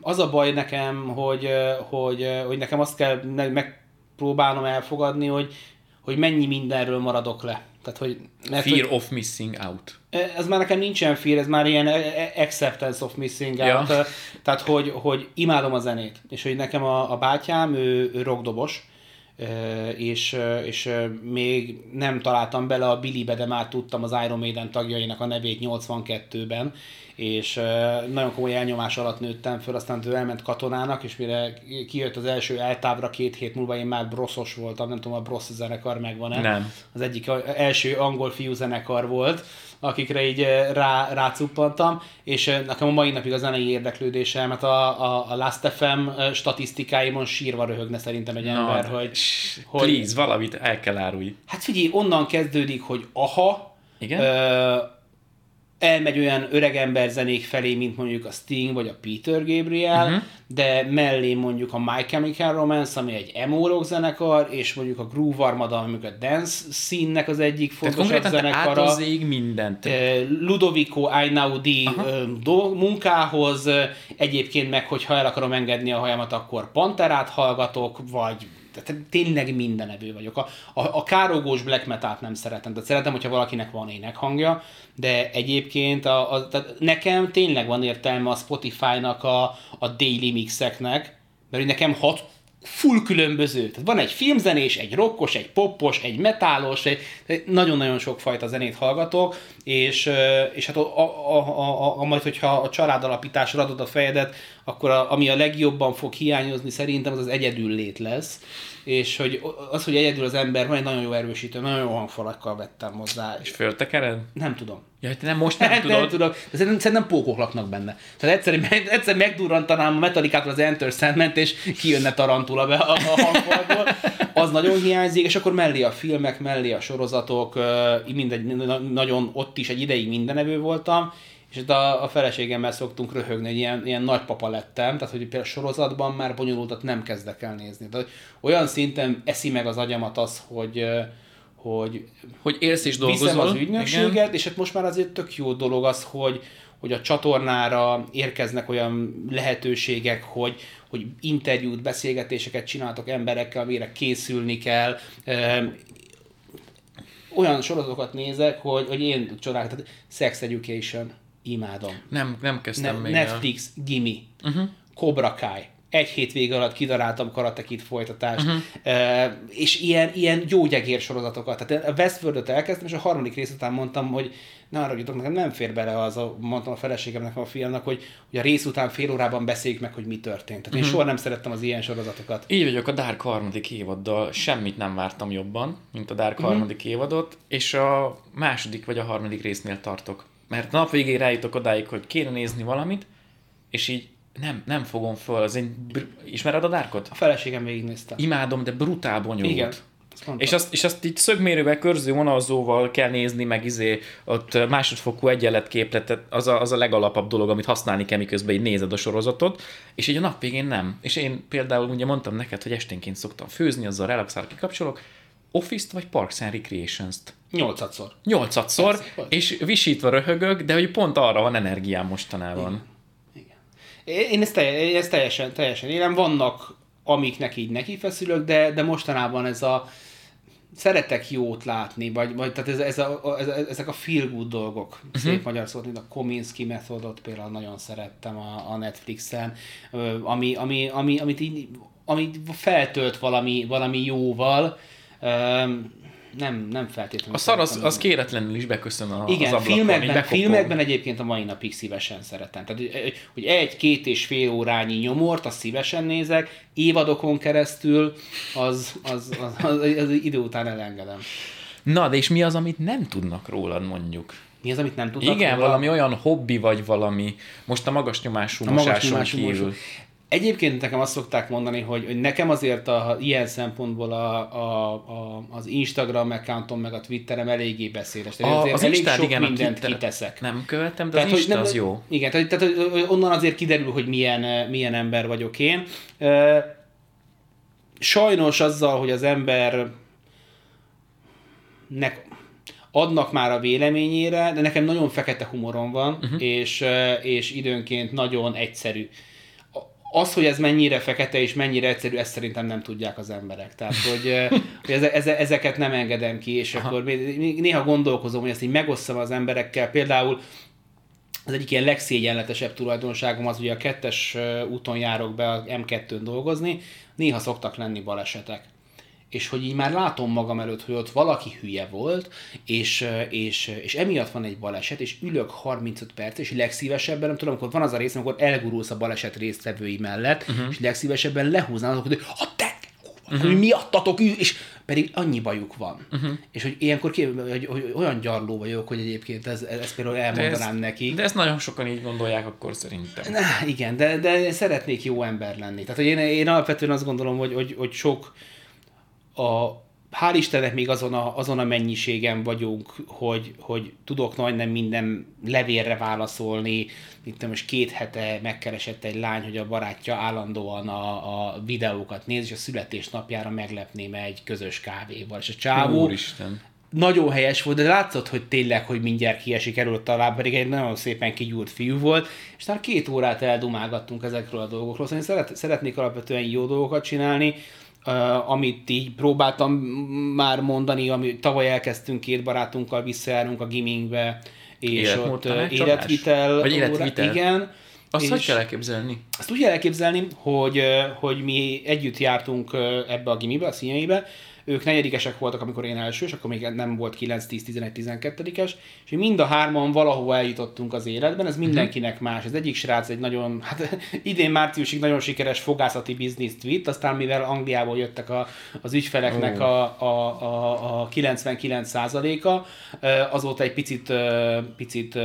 Az a baj nekem, hogy, hogy, hogy nekem azt kell megpróbálnom elfogadni, hogy hogy mennyi mindenről maradok le. Tehát, hogy, mert, fear hogy, of missing out. Ez már nekem nincsen fear, ez már ilyen acceptance of missing ja. out. Tehát, hogy, hogy imádom a zenét. És hogy nekem a, a bátyám, ő, ő rockdobos, és, és még nem találtam bele a Billybe, de már tudtam az Iron Maiden tagjainak a nevét 82-ben, és nagyon komoly elnyomás alatt nőttem föl, aztán ő elment katonának, és mire kijött az első eltávra két hét múlva, én már broszos voltam, nem tudom, a Brosz zenekar megvan-e. Nem. Az egyik első angol fiú zenekar volt, akikre így rá, rácuppantam, és nekem a mai napig a zenei érdeklődésem, mert a, a, a Last FM statisztikáimon sírva röhögne szerintem egy ember, no, hogy, hogy... Please, valamit el kell árulni. Hát figyelj, onnan kezdődik, hogy aha, Igen? Ö, elmegy olyan öregember zenék felé, mint mondjuk a Sting vagy a Peter Gabriel, uh-huh. de mellé mondjuk a My Chemical Romance, ami egy emo rock zenekar, és mondjuk a Groove Armada, ami a dance scene-nek az egyik fontosabb zenekara. Tehát mindent. Ludovico Einaudi uh-huh. munkához, egyébként meg, hogyha el akarom engedni a hajamat, akkor Panterát hallgatok, vagy tehát tényleg mindenevő vagyok. A, a, a károgós black metal nem szeretem, tehát szeretem, hogyha valakinek van énekhangja, de egyébként a, a, tehát nekem tényleg van értelme a Spotify-nak a, a daily mixeknek, mert nekem hat full különböző. Tehát van egy filmzenés, egy rockos, egy poppos, egy metálos, egy, nagyon-nagyon sok fajta zenét hallgatok, és, és hát a, a, a, a, a, majd, hogyha a családalapításra adod a fejedet, akkor a, ami a legjobban fog hiányozni szerintem, az az egyedül lét lesz és hogy az, hogy egyedül az ember van egy nagyon jó erősítő, nagyon jó hangfalakkal vettem hozzá. És föltekered? Nem tudom. Ja, te nem most nem, nem tudod? Nem tudom, de szerintem, szerintem pókok laknak benne. Tehát egyszer, egyszer megdurrantanám a Metallicától az Enter Sandman-t, és kijönne Tarantula be a, a hangfalból. Az nagyon hiányzik, és akkor mellé a filmek, mellé a sorozatok, mindegy, nagyon ott is egy ideig mindenevő voltam, és itt a, a feleségemmel szoktunk röhögni, hogy ilyen, ilyen nagypapa lettem, tehát hogy például sorozatban már bonyolultat nem kezdek el nézni. Tehát olyan szinten eszi meg az agyamat az, hogy hogy, hogy élsz és dolgozol. Viszem az ügynökséget, Igen. és hát most már azért tök jó dolog az, hogy, hogy a csatornára érkeznek olyan lehetőségek, hogy, hogy interjút, beszélgetéseket csináltok emberekkel, amire készülni kell. Olyan sorozatokat nézek, hogy, hogy én csodálok, tehát Sex Education, imádom. Nem, nem kezdtem ne- még Netflix, el. Gimme, uh-huh. Cobra Kai. Egy hétvége alatt kidaráltam Karatekit folytatást, uh-huh. uh, és ilyen, ilyen gyógyegér sorozatokat. Tehát a Westworld-ot elkezdtem, és a harmadik rész után mondtam, hogy ne arra jutok, nekem nem fér bele az, a, mondtam a feleségemnek a fiamnak, hogy, hogy a rész után fél órában beszéljük meg, hogy mi történt. Tehát uh-huh. én mhm. soha nem szerettem az ilyen sorozatokat. Így vagyok a Dark harmadik évaddal, semmit nem vártam jobban, mint a Dark uh-huh. harmadik évadot, és a második vagy a harmadik résznél tartok. Mert nap végén rájutok odáig, hogy kéne nézni valamit, és így nem, nem fogom föl. Az egy, ismered a Darkot? A feleségem végignézte. Imádom, de brutál bonyolult. Igen. És azt, és azt így szögmérővel, körző vonalzóval kell nézni, meg izé, ott másodfokú egyenletképletet, az a, az a legalapabb dolog, amit használni kell, miközben így nézed a sorozatot, és így a nap végén nem. És én például ugye mondtam neked, hogy esténként szoktam főzni, azzal relaxál, kikapcsolok, Office-t vagy Parks and Recreations-t? Nyolcadszor. Nyolcadszor, Persze, és visítva röhögök, de hogy pont arra van energiám mostanában. Igen. Igen. Én ezt, telj, ezt teljesen, teljesen élem. Vannak, amiknek így neki feszülök, de, de mostanában ez a szeretek jót látni, vagy, vagy tehát ez, ez a, ez, ezek a feel good dolgok, uh-huh. szép magyar szót, mint a Kominsky metodot például nagyon szerettem a, a Netflixen, ami, ami, ami, amit így, ami feltölt valami, valami jóval, nem, nem feltétlenül. A szar az, az kéretlenül is beköszön a, Igen, az ablakon, filmekben, filmekben egyébként a mai napig szívesen szeretem. Tehát, hogy egy-két és fél órányi nyomort, azt szívesen nézek, évadokon keresztül, az, az, az, az, az, az idő után elengedem. Na, de és mi az, amit nem tudnak rólad, mondjuk? Mi az, amit nem tudnak Igen, róla? valami olyan hobbi, vagy valami, most a magas nyomású A magas mosáson nyomású kívül. mosó. Egyébként nekem azt szokták mondani, hogy, hogy nekem azért a, ilyen szempontból a, a, a, az Instagram accountom meg a Twitterem eléggé beszéles. Tehát A, az elég Instát, sok igen, mindent Twitteret kiteszek. Nem követem, de az Insta az jó. Igen, tehát, tehát onnan azért kiderül, hogy milyen, milyen ember vagyok én. Sajnos azzal, hogy az ember nek adnak már a véleményére, de nekem nagyon fekete humorom van, uh-huh. és, ö, és időnként nagyon egyszerű. Az, hogy ez mennyire fekete és mennyire egyszerű, ezt szerintem nem tudják az emberek. Tehát, hogy, hogy eze, eze, ezeket nem engedem ki, és Aha. akkor néha gondolkozom, hogy ezt így megosszam az emberekkel. Például az egyik ilyen legszégyenletesebb tulajdonságom az, hogy a kettes úton járok be a M2-n dolgozni, néha szoktak lenni balesetek. És hogy így már látom magam előtt, hogy ott valaki hülye volt, és, és, és emiatt van egy baleset, és ülök 35 perc, és legszívesebben, nem tudom, amikor van az a rész, amikor elgurulsz a baleset résztvevői mellett, uh-huh. és legszívesebben lehúznám azok, hogy a te, uh-huh. hogy miattatok, és pedig annyi bajuk van. Uh-huh. És hogy ilyenkor ki, hogy, hogy olyan gyarló vagyok, hogy egyébként ez, ezt például De elmondanám ezt, neki. de ezt nagyon sokan így gondolják akkor szerintem. Na, igen, de, de szeretnék jó ember lenni. Tehát, hogy én, én alapvetően azt gondolom, hogy, hogy, hogy sok a, hál' Istennek még azon a, azon a mennyiségen vagyunk, hogy, hogy tudok majdnem minden levélre válaszolni. Itt most két hete megkeresett egy lány, hogy a barátja állandóan a, a videókat néz, és a születésnapjára meglepném egy közös kávéval. És a csávó Úristen. nagyon helyes volt, de látszott, hogy tényleg, hogy mindjárt kiesik előtt a láb, pedig egy nagyon szépen kigyúrt fiú volt, és talán két órát eldumálgattunk ezekről a dolgokról. Szóval én szeret, szeretnék alapvetően jó dolgokat csinálni, uh, amit így próbáltam már mondani, ami tavaly elkezdtünk két barátunkkal, visszajárunk a gamingbe, és ott életvitel, Vagy életvitel? igen, Azt hogy kell elképzelni? azt úgy kell elképzelni, hogy, hogy mi együtt jártunk ebbe a gimibe, a színjeibe, ők negyedikesek voltak, amikor én elsős, akkor még nem volt 9, 10, 11, 12-es, és mi mind a hárman valahova eljutottunk az életben, ez mindenkinek más. Az egyik srác egy nagyon, hát idén márciusig nagyon sikeres fogászati bizniszt vitt, aztán mivel Angliából jöttek a, az ügyfeleknek a, a, a, a 99%-a, ö, azóta egy picit, picit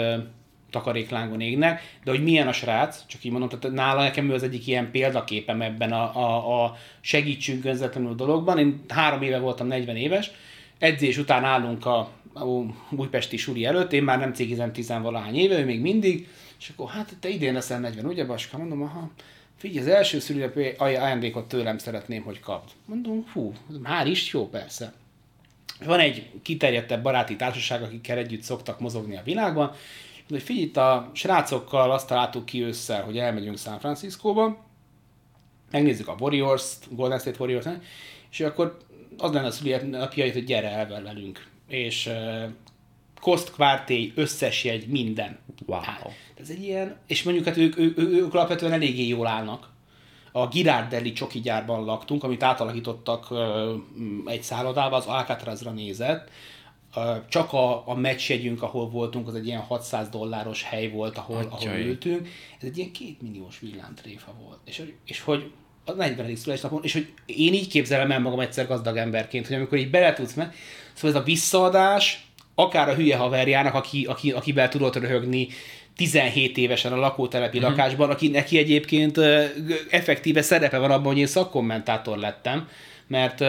takaréklángon égnek, de hogy milyen a srác, csak így mondom, tehát nála nekem ő az egyik ilyen példaképem ebben a, a, a segítsünk közvetlenül dologban. Én három éve voltam 40 éves, edzés után állunk a, a újpesti suli előtt, én már nem cégizem tizenvalahány éve, ő még mindig, és akkor hát te idén leszel 40, ugye Baska? Mondom, aha, figyelj, az első szülinapi ajándékot tőlem szeretném, hogy kapd. Mondom, hú, már is jó, persze. Van egy kiterjedtebb baráti társaság, akikkel együtt szoktak mozogni a világban, hogy figyelj, itt a srácokkal azt találtuk ki ősszel, hogy elmegyünk San Franciscóba, megnézzük a Warriors-t, Golden State warriors és akkor az lenne a szülinapjait, hogy gyere el velünk. És uh, Kost Kvártély, összes jegy, minden. Wow. Hát, ez egy ilyen, és mondjuk hát ők, ők, ők, ők alapvetően eléggé jól állnak. A Girardelli csoki gyárban laktunk, amit átalakítottak egy szállodába, az Alcatrazra nézett. Csak a, a meccsjegyünk, ahol voltunk, az egy ilyen 600 dolláros hely volt, ahol, ahol ültünk. Ez egy ilyen két milliós villámtréfa volt. És, hogy- és hogy a 40. születésnapon, és hogy én így képzelem el magam egyszer gazdag emberként, hogy amikor így bele tudsz meg, szóval ez a visszaadás, akár a hülye haverjának, aki, aki, akivel tudott röhögni 17 évesen a lakótelepi uh-huh. lakásban, aki neki egyébként effektíve szerepe van abban, hogy én szakkommentátor lettem, mert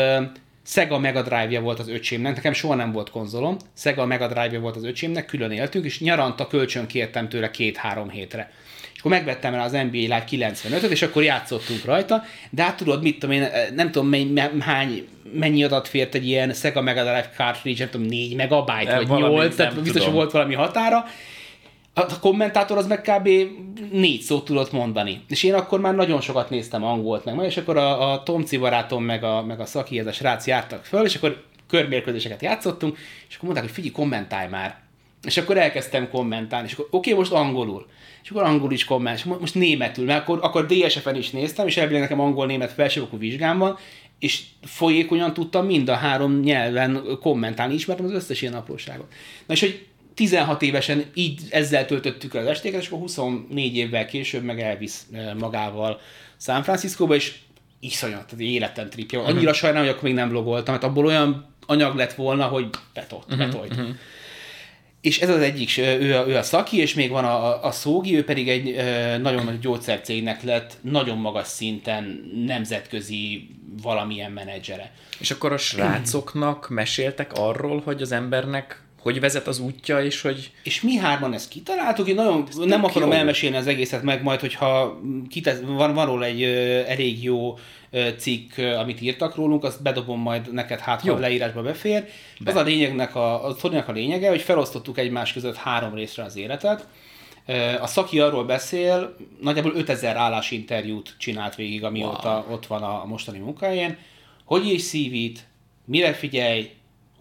Sega Mega Drive-ja volt az öcsémnek, nekem soha nem volt konzolom, Sega Mega Drive-ja volt az öcsémnek, külön éltünk, és nyaranta kölcsön kértem tőle két-három hétre. És akkor megvettem el az NBA Live 95-öt, és akkor játszottunk rajta, de hát tudod, mit tudom én, nem tudom mennyi, me- hány, mennyi adat fért egy ilyen Sega Mega Drive cartridge, nem tudom, 4 megabyte, vagy valami, 8, tehát biztos, hogy volt valami határa, a kommentátor az meg kb. négy szót tudott mondani. És én akkor már nagyon sokat néztem angolt meg, és akkor a, a Tomci barátom meg a, meg a Szaki, ez a srác jártak föl, és akkor körmérkőzéseket játszottunk, és akkor mondták, hogy figyelj, kommentálj már. És akkor elkezdtem kommentálni, és akkor oké, okay, most angolul. És akkor angol is komment, és most németül, mert akkor, akkor DSF-en is néztem, és elvileg nekem angol-német felsőfokú vizsgám van, és folyékonyan tudtam mind a három nyelven kommentálni, ismertem az összes ilyen apróságot. Na és hogy 16 évesen így ezzel töltöttük el az estéket, és akkor 24 évvel később meg elvisz eh, magával San Franciscóba, és iszonyat, az életem tripja. Annyira uh-huh. sajnálom, hogy akkor még nem vlogoltam, mert abból olyan anyag lett volna, hogy betott, uh-huh. betolt. Uh-huh. És ez az egyik, ő a, ő a szaki, és még van a, a szógi, ő pedig egy nagyon nagy gyógyszercégnek lett, nagyon magas szinten nemzetközi valamilyen menedzsere. És akkor a srácoknak meséltek arról, hogy az embernek hogy vezet az útja, és hogy... És mi hárman ezt kitaláltuk, én nagyon Ez nem akarom jó. elmesélni az egészet meg, majd, hogyha kitesz, van, van róla egy ö, elég jó ö, cikk, ö, amit írtak rólunk, azt bedobom majd neked, hát ha leírásba befér. Be. Az a lényegnek, a, a a lényege, hogy felosztottuk egymás között három részre az életet. A szaki arról beszél, nagyjából 5000 állásinterjút csinált végig, amióta wow. ott van a mostani munkáján. Hogy is szívít, mire figyelj,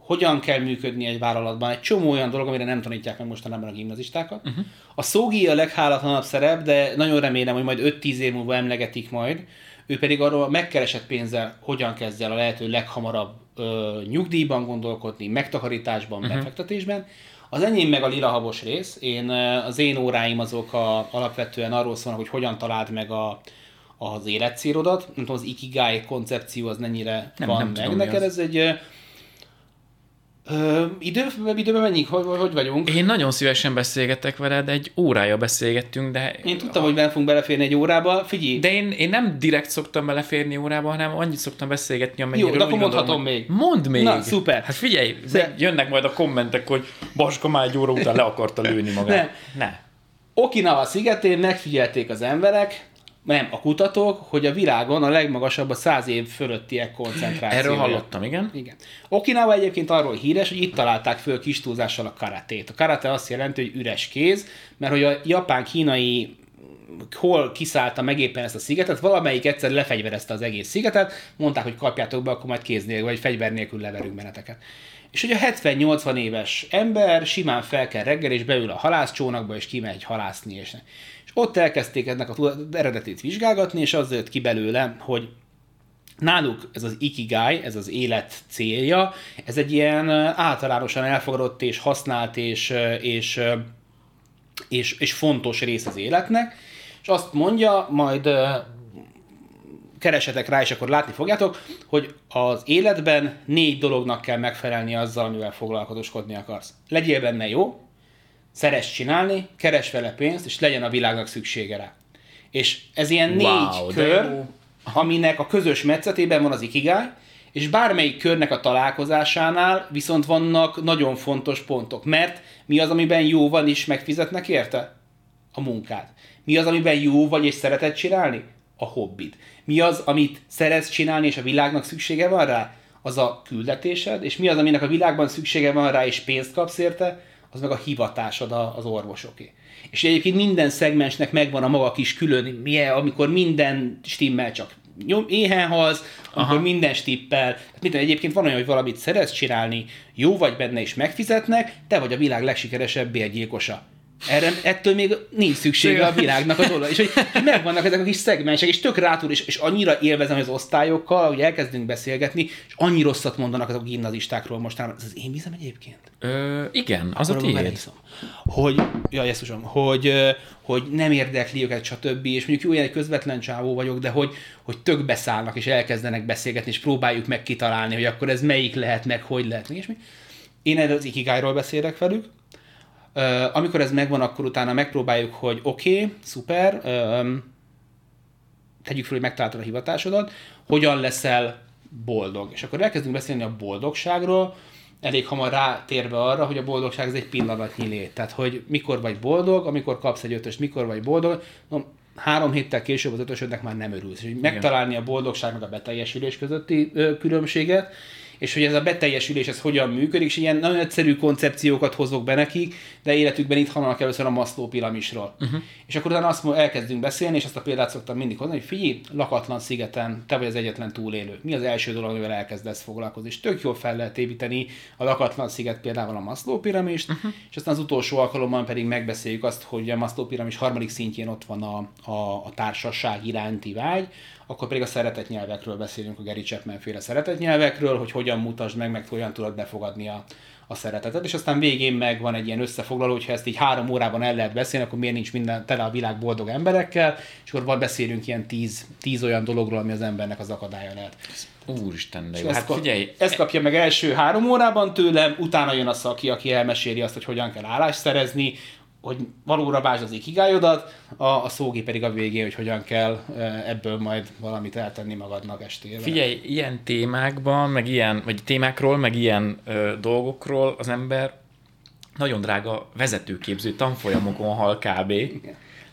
hogyan kell működni egy vállalatban, egy csomó olyan dolog, amire nem tanítják meg mostanában a gimnazistákat. Uh-huh. A szógi a leghálatlanabb szerep, de nagyon remélem, hogy majd 5-10 év múlva emlegetik majd. Ő pedig arról megkeresett pénzzel hogyan kezd el a lehető leghamarabb ö, nyugdíjban gondolkodni, megtakarításban, uh-huh. befektetésben. Az enyém meg a lirahabos rész. Én, az én óráim azok a, alapvetően arról szólnak, hogy hogyan találd meg a, az életcélodat. Nem tudom, az Ikigai koncepció az mennyire nem, van nem meg tudom, neked. Ez egy Ö, idő, időben mennyi? Hogy, hogy vagyunk? Én nagyon szívesen beszélgetek veled, egy órája beszélgettünk, de... Én tudtam, a... hogy benne fogunk beleférni egy órába, figyelj! De én, én nem direkt szoktam beleférni órába, hanem annyit szoktam beszélgetni, amennyire... Jó, de akkor mondhatom gondolom, még. Mondd még! Na, szuper! Hát figyelj, de... jönnek majd a kommentek, hogy Baska már egy óra után le akarta lőni magát. Ne. ne. Okinawa szigetén megfigyelték az emberek, nem, a kutatók, hogy a világon a legmagasabb a száz év fölöttiek koncentráció. Erről hallottam, igen? Igen. Okinawa egyébként arról híres, hogy itt találták föl kis túlzással a karatét. A karate azt jelenti, hogy üres kéz, mert hogy a japán-kínai hol kiszállta meg éppen ezt a szigetet, valamelyik egyszer lefegyverezte az egész szigetet, mondták, hogy kapjátok be, akkor majd kéz nélkül, vagy fegyver nélkül leverünk benneteket. És hogy a 70-80 éves ember simán fel kell reggel, és beül a halászcsónakba, és kimegy halászni, és ott elkezdték ennek a eredetét vizsgálgatni, és az jött ki belőle, hogy náluk ez az ikigai, ez az élet célja, ez egy ilyen általánosan elfogadott és használt és, és, és, és fontos rész az életnek, és azt mondja, majd keresetek rá, és akkor látni fogjátok, hogy az életben négy dolognak kell megfelelni azzal, amivel foglalkozoskodni akarsz. Legyél benne jó, szeress csinálni, keres vele pénzt, és legyen a világnak szüksége rá. És ez ilyen négy wow, kör, aminek a közös metszetében van az ikigai, és bármelyik körnek a találkozásánál viszont vannak nagyon fontos pontok, mert mi az, amiben jó van és megfizetnek érte? A munkát. Mi az, amiben jó vagy és szereted csinálni? A hobbid. Mi az, amit szeretsz csinálni és a világnak szüksége van rá? Az a küldetésed, és mi az, aminek a világban szüksége van rá és pénzt kapsz érte? Az meg a hivatásod az orvosoké. És egyébként minden szegmensnek megvan a maga kis külön, milyen, amikor minden stimmel csak nyom, éhen halsz, amikor Aha. minden stippel. Hát mit egyébként van olyan, hogy valamit szeretsz csinálni, jó vagy benne és megfizetnek, te vagy a világ legsikeresebb bérgyilkosa. Erre, ettől még nincs szüksége a világnak a dolog. És hogy megvannak ezek a kis szegmensek, és tök rátul, és, és annyira élvezem az osztályokkal, hogy elkezdünk beszélgetni, és annyi rosszat mondanak azok a gimnazistákról mostanában. Ez az én vizem egyébként? Ö, igen, az Akkor a tiéd. Hogy, ja, Jézusom, hogy, hogy nem érdekli őket, stb. És mondjuk jó, egy közvetlen csávó vagyok, de hogy, hogy tök beszállnak, és elkezdenek beszélgetni, és próbáljuk meg kitalálni, hogy akkor ez melyik lehet, meg hogy lehet, és mi. Én erről az ikigájról beszélek velük, Uh, amikor ez megvan, akkor utána megpróbáljuk, hogy oké, okay, szuper, um, tegyük fel, hogy megtaláltad a hivatásodat, hogyan leszel boldog. És akkor elkezdünk beszélni a boldogságról, elég hamar rátérve arra, hogy a boldogság ez egy pillanatnyi lét. Tehát, hogy mikor vagy boldog, amikor kapsz egy ötöst, mikor vagy boldog, no, három héttel később az ötösödnek már nem örülsz. És megtalálni a boldogság meg a beteljesülés közötti ö, különbséget, és hogy ez a beteljesülés ez hogyan működik, és ilyen nagyon egyszerű koncepciókat hozok be nekik, de életükben itt hallanak először a Maslow piramisról. Uh-huh. És akkor utána azt elkezdünk beszélni, és azt a példát szoktam mindig hozni, hogy figyelj, lakatlan szigeten, te vagy az egyetlen túlélő. Mi az első dolog, amivel elkezdesz foglalkozni? És tök jól fel lehet építeni a lakatlan sziget például a Maslow piramist, uh-huh. és aztán az utolsó alkalommal pedig megbeszéljük azt, hogy a Maslow piramis harmadik szintjén ott van a, a, a társaság iránti vágy, akkor pedig a szeretetnyelvekről beszélünk, a Gary Chapman féle szeretetnyelvekről, hogy hogyan mutasd meg, meg hogyan tudod befogadni a, a szeretetet, és aztán végén meg van egy ilyen összefoglaló, hogyha ezt így három órában el lehet beszélni, akkor miért nincs minden tele a világ boldog emberekkel, és akkor beszélünk ilyen tíz, tíz olyan dologról, ami az embernek az akadálya lehet. Úristen, de jó. Hát figyelj. Ezt kapja meg első három órában tőlem, utána jön a szaki, aki elmeséli azt, hogy hogyan kell állást szerezni, hogy valóra vázs az ikigájodat, a, a szógé pedig a végén, hogy hogyan kell ebből majd valamit eltenni magadnak estére. Figyelj, ilyen témákban, meg ilyen, vagy témákról, meg ilyen ö, dolgokról az ember nagyon drága vezetőképző tanfolyamokon hal kb.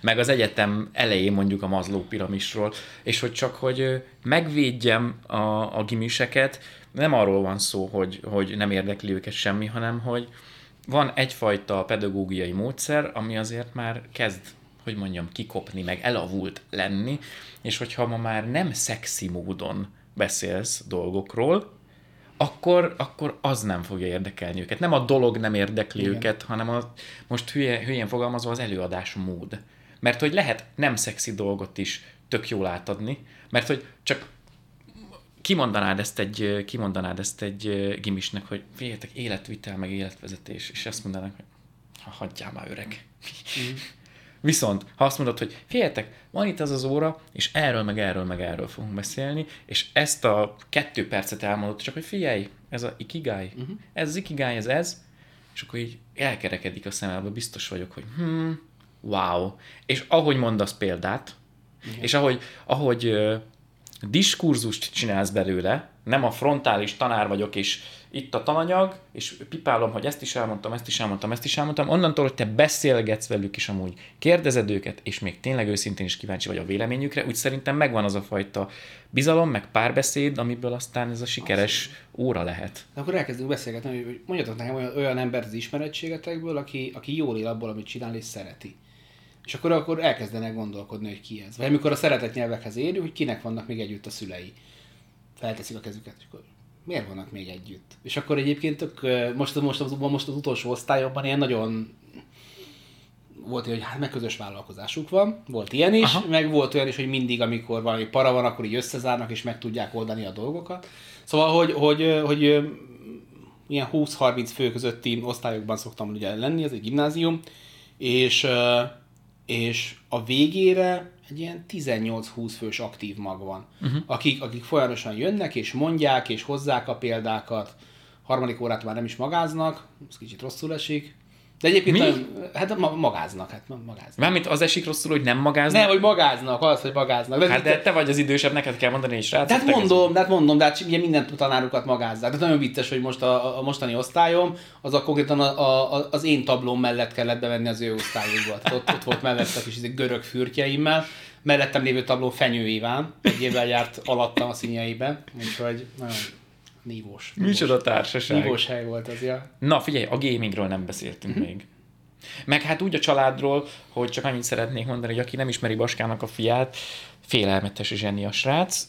meg az egyetem elején mondjuk a Mazló piramisról, és hogy csak, hogy megvédjem a, a gimiseket, nem arról van szó, hogy, hogy nem érdekli őket semmi, hanem hogy, van egyfajta pedagógiai módszer, ami azért már kezd, hogy mondjam, kikopni, meg elavult lenni, és hogyha ma már nem szexi módon beszélsz dolgokról, akkor, akkor az nem fogja érdekelni őket. Nem a dolog nem érdekli Igen. őket, hanem a, most hülye, hülyén fogalmazva az előadás mód. Mert hogy lehet nem szexi dolgot is tök jól átadni, mert hogy csak kimondanád ezt egy, kimondanád ezt egy gimisnek, hogy figyeljetek, életvitel, meg életvezetés, és azt mondanak, hogy ha hagyjál már öreg. Mm. Viszont, ha azt mondod, hogy figyeljetek, van itt az az óra, és erről, meg erről, meg erről fogunk beszélni, és ezt a kettő percet elmondod, csak hogy figyelj, ez a ikigai, uh-huh. ez az ikigai, ez ez, és akkor így elkerekedik a szemelbe, biztos vagyok, hogy hmm, wow. És ahogy mondasz példát, Igen. és ahogy, ahogy diskurzust csinálsz belőle, nem a frontális tanár vagyok, és itt a tananyag, és pipálom, hogy ezt is elmondtam, ezt is elmondtam, ezt is elmondtam, onnantól, hogy te beszélgetsz velük is amúgy, kérdezed őket, és még tényleg őszintén is kíváncsi vagy a véleményükre, úgy szerintem megvan az a fajta bizalom, meg párbeszéd, amiből aztán ez a sikeres óra lehet. De akkor elkezdünk beszélgetni, hogy mondjatok nekem olyan, olyan embert az ismerettségetekből, aki, aki jól él abból, amit csinál és szereti. És akkor, akkor elkezdenek gondolkodni, hogy ki ez. Vagy amikor a szeretett nyelvekhez érünk, hogy kinek vannak még együtt a szülei. Felteszik a kezüket, és akkor miért vannak még együtt? És akkor egyébként tök, most, most, az, most az utolsó osztályokban ilyen nagyon volt ilyen, hogy hát meg közös vállalkozásuk van, volt ilyen is, Aha. meg volt olyan is, hogy mindig, amikor valami para van, akkor így összezárnak, és meg tudják oldani a dolgokat. Szóval, hogy, hogy, hogy ilyen 20-30 fő közötti osztályokban szoktam ugye lenni, ez egy gimnázium, és és a végére egy ilyen 18-20 fős aktív mag van, uh-huh. akik, akik folyamatosan jönnek, és mondják, és hozzák a példákat, harmadik órát már nem is magáznak, ez kicsit rosszul esik, de egyébként Mi? Nagyon, hát magáznak, hát magáznak. Mármint az esik rosszul, hogy nem magáznak? Nem, hogy magáznak, az, hogy magáznak. De hát de te vagy az idősebb, neked kell mondani, és rá. De hát mondom, de hát mondom, de hát ugye minden tanárukat magázzák. De nagyon vicces, hogy most a, a mostani osztályom, az a konkrétan a, a, az én tablóm mellett kellett bevenni az ő osztályukba. Tehát ott, ott volt mellett a kis izé görög fürtjeimmel, mellettem lévő tabló Fenyő Iván, egy évvel járt alattam a színjeiben, úgyhogy nagyon nívós. nívós. Micsoda társaság. Nívós hely volt az, ja. Na figyelj, a gamingről nem beszéltünk uh-huh. még. Meg hát úgy a családról, hogy csak annyit szeretnék mondani, hogy aki nem ismeri Baskának a fiát, félelmetes zseni a srác.